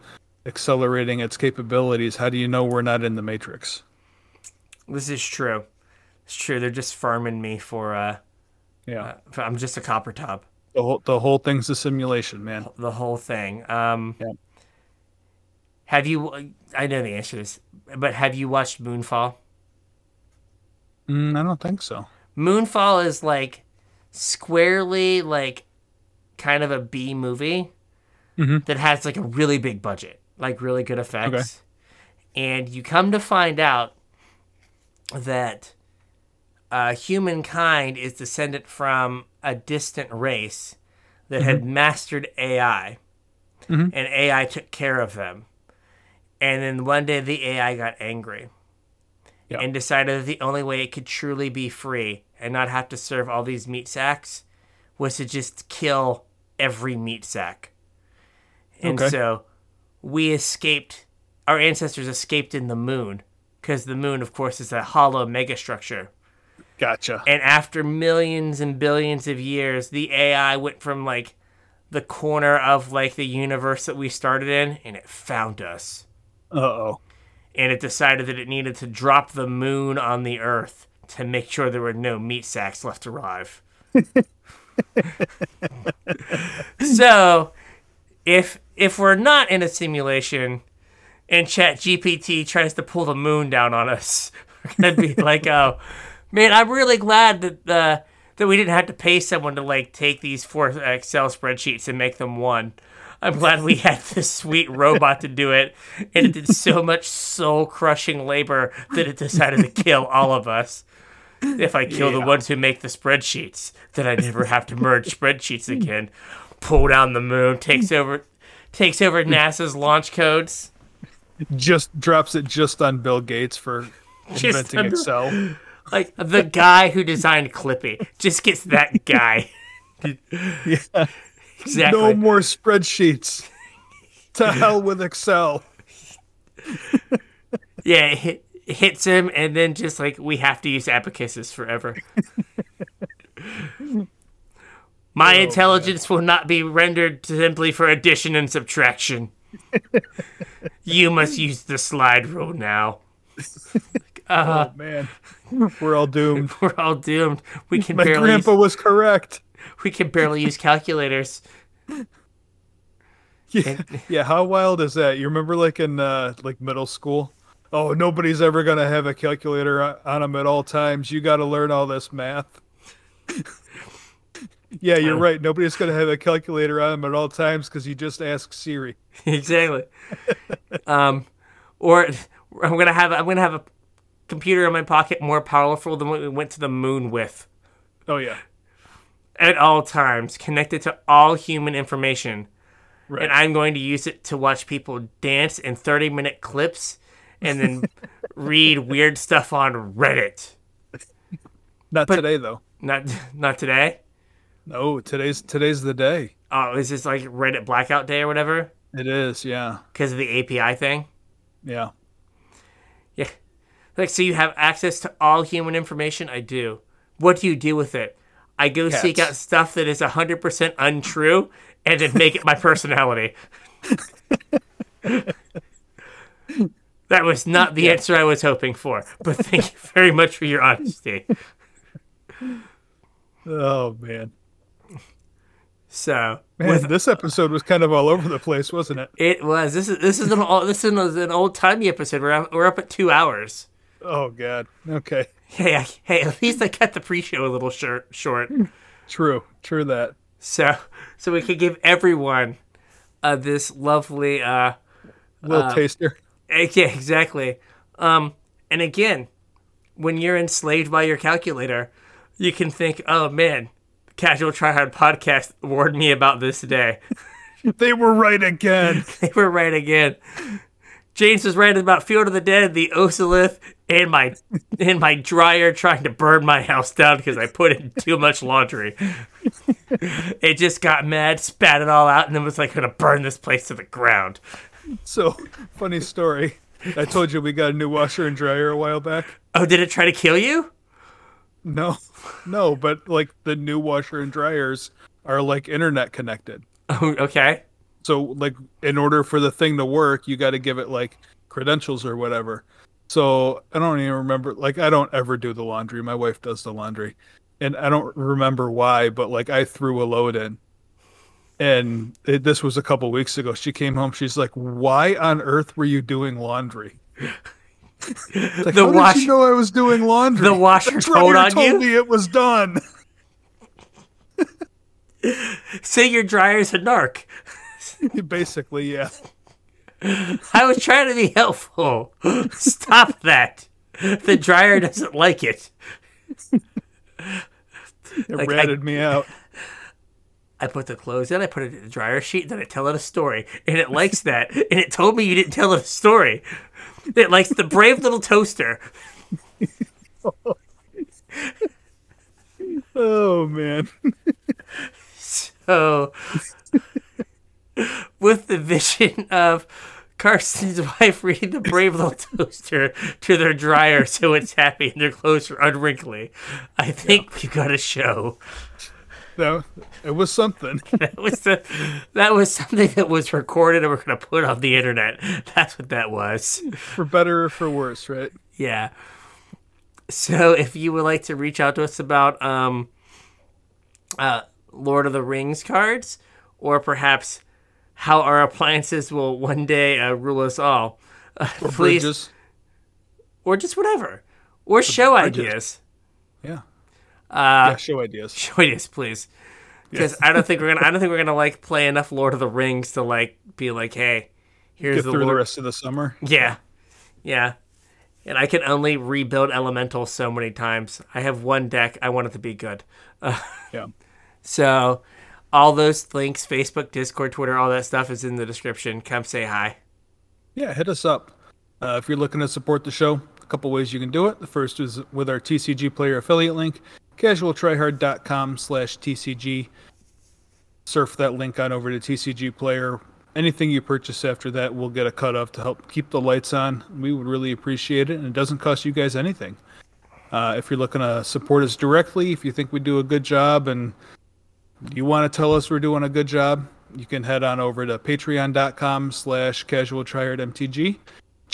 accelerating its capabilities, how do you know we're not in the Matrix? this is true. It's true. They're just farming me for uh, Yeah. for- I'm just a copper top. The whole the whole thing's a simulation, man. the whole thing. Um, Yeah. Have you? I know the answer to this, but have you watched Moonfall? Mm, I don't think so. Moonfall is like squarely like kind of a B movie Mhm. that has like a really big budget, like really good effects. And you come to find out that uh, humankind is descended from a distant race that had mastered AI, and AI took care of them. And then one day the AI got angry Yeah. and decided that the only way it could truly be free and not have to serve all these meat sacks was to just kill every meat sack. And Okay. so we escaped, our ancestors escaped in the moon because the moon, of course, is a hollow megastructure. Gotcha. And after millions and billions of years, the AI went from like the corner of like the universe that we started in and it found us. Uh oh. And it decided that it needed to drop the moon on the earth to make sure there were no meat sacks left alive. [laughs] so, if if we're not in a simulation and Chat GPT tries to pull the moon down on us, [laughs] we're gonna be like, [laughs] "Oh, man, I'm really glad that uh, that we didn't have to pay someone to like take these four Excel spreadsheets and make them one." I'm glad we had this sweet robot to do it, and it did so much soul crushing labor that it decided to kill all of us. If I kill the ones who make the spreadsheets, then I never have to merge spreadsheets again. Pull down the moon, takes over, takes over NASA's launch codes. Just drops it just on Bill Gates for [laughs] inventing on- Excel. Like the guy who designed Clippy just gets that guy. [laughs] Yeah. Exactly. No more spreadsheets. to hell with Excel. [laughs] Yeah, it hit, hits him, and then just like we have to use abacuses forever. My Oh, intelligence will not be rendered simply for addition and subtraction. you must use the slide rule now. [laughs] oh man. We're all doomed. [laughs] We're all doomed. We can My barely use, grandpa was correct. we can barely use calculators. [laughs] Yeah, yeah. How wild is that? You remember, like in uh, like middle school? Oh, nobody's ever gonna have a calculator on them at all times. You got to learn all this math. Yeah, you're right. Nobody's gonna have a calculator on them at all times because you just ask Siri. [laughs] exactly. um, or I'm gonna have I'm gonna have a computer in my pocket more powerful than what we went to the moon with. Oh yeah, at all times, connected to all human information. right. And I'm going to use it to watch people dance in 30 minute clips and then [laughs] read weird stuff on Reddit. Not today though. Not not today. No, today's today's the day. Oh, is this like Reddit blackout day or whatever? It is. Yeah, Because of the API thing? yeah. Yeah. Like, so you have access to all human information? I do. What do you do with it? I go seek out stuff that is 100% untrue and then make it my personality. [laughs] that was not the answer I was hoping for, but thank you very much for your honesty. [laughs] Oh man, So, man, this episode was kind of all over the place, wasn't it? it was. This is this is an old, this is an old timey episode. We're up, we're up at two hours. Oh god. Okay. [laughs] Hey, I, hey, at least I cut the pre-show a little short. short. [laughs] True. True that. So, so we could give everyone uh, this lovely, uh, Little taster. eh, yeah, exactly. Um, and again, when you're enslaved by your calculator, you can think, "Oh man, Casual Tryhard Podcast warned me about this today. [laughs] They were right again. [laughs] they were right again." James was right about Field of the Dead, the Osilith, and my and my dryer trying to burn my house down because I put in too much laundry. it just got mad, spat it all out, and then was like gonna burn this place to the ground. So, funny story. I told you we got a new washer and dryer a while back. Oh, did it try to kill you? No, no, but like the new washer and dryers are like internet connected. Oh, okay. So, like, in order for the thing to work, you got to give it like credentials or whatever. So, I don't even remember. Like, I don't ever do the laundry. My wife does the laundry, and I don't remember why. But like, I threw a load in, and it, this was a couple weeks ago. She came home. She's like, "Why on earth were you doing laundry?" [laughs] Like, The How wash- did you know I was doing laundry? The washer dryer told on told you. me it was done. [laughs] Say your dryer's a narc. [laughs] Basically, yeah. I was trying to be helpful. Stop that. The dryer doesn't like it. [laughs] It Like, I- ratted me out. I put the clothes in, I put it in the dryer sheet, then I tell it a story. And it likes that. And it told me you didn't tell it a story. It likes the brave little toaster. Oh man. So, with the vision of Carson's wife reading the brave little toaster to their dryer so it's happy and their clothes are unwrinkly, I think we got a show. No, it was something. [laughs] That was the, that was something that was recorded and we're gonna put on the internet. That's what that was. for better or for worse, right? Yeah. So if you would like to reach out to us about um, uh, Lord of the Rings cards, or perhaps how our appliances will one day uh, rule us all, uh, Or please, bridges. or just whatever, or show bridges. ideas. Yeah. Uh, yeah, show ideas. [laughs] show ideas, please. Because I don't think we're gonna. I don't think we're gonna like play enough Lord of the Rings to like be like, hey, here's Get the through Lord. the rest of the summer. Yeah. Yeah. And I can only rebuild elemental so many times. I have one deck. I want it to be good. [laughs] Yeah. So, all those links Facebook, Discord, Twitter, all that stuff is in the description. Come say hi. Yeah, hit us up. Uh, if you're looking to support the show, a couple ways you can do it. The first is with our TCG player affiliate link, casualtryhard.com slash TCG. Surf that link on over to TCG player. Anything you purchase after that, we'll get a cut of to help keep the lights on. We would really appreciate it, and it doesn't cost you guys anything. Uh, if you're looking to support us directly, if you think we do a good job and you want to tell us we're doing a good job, you can head on over to patreon.com slash casual mtg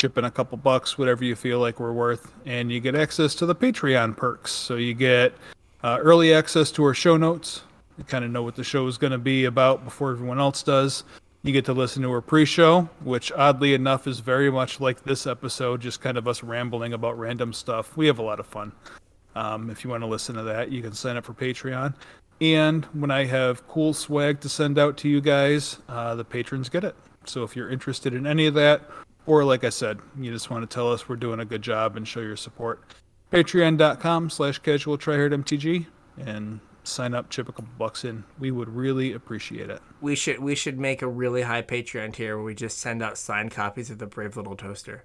chip in a couple bucks whatever you feel like we're worth and you get access to the patreon perks. So you get uh, early access to our show notes. You kind of know what the show is going to be about before everyone else does. You get to listen to our pre-show which oddly enough is very much like this episode just kind of us rambling about random stuff. We have a lot of fun. Um, if you want to listen to that, you can sign up for Patreon. And when I have cool swag to send out to you guys, uh, the patrons get it. So if you're interested in any of that, or like I said, you just want to tell us we're doing a good job and show your support, patreon.com slash casual mtg and sign up, chip a couple bucks in. We would really appreciate it. We should we should make a really high Patreon tier where we just send out signed copies of the Brave Little Toaster.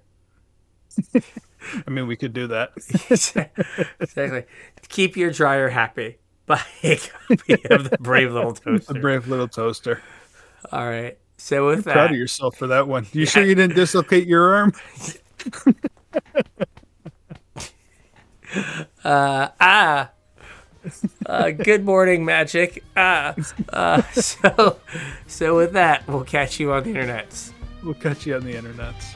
[laughs] I mean, we could do that. [laughs] exactly. Keep your dryer happy. Buy a copy of the Brave Little [laughs] Toaster. brave little toaster. All right. So with Proud that, of yourself for that one. You sure you didn't dislocate your arm? [laughs] ah, uh, good morning, magic. Ah, uh, [laughs] so so with that, we'll catch you on the internets. We'll catch you on the internets.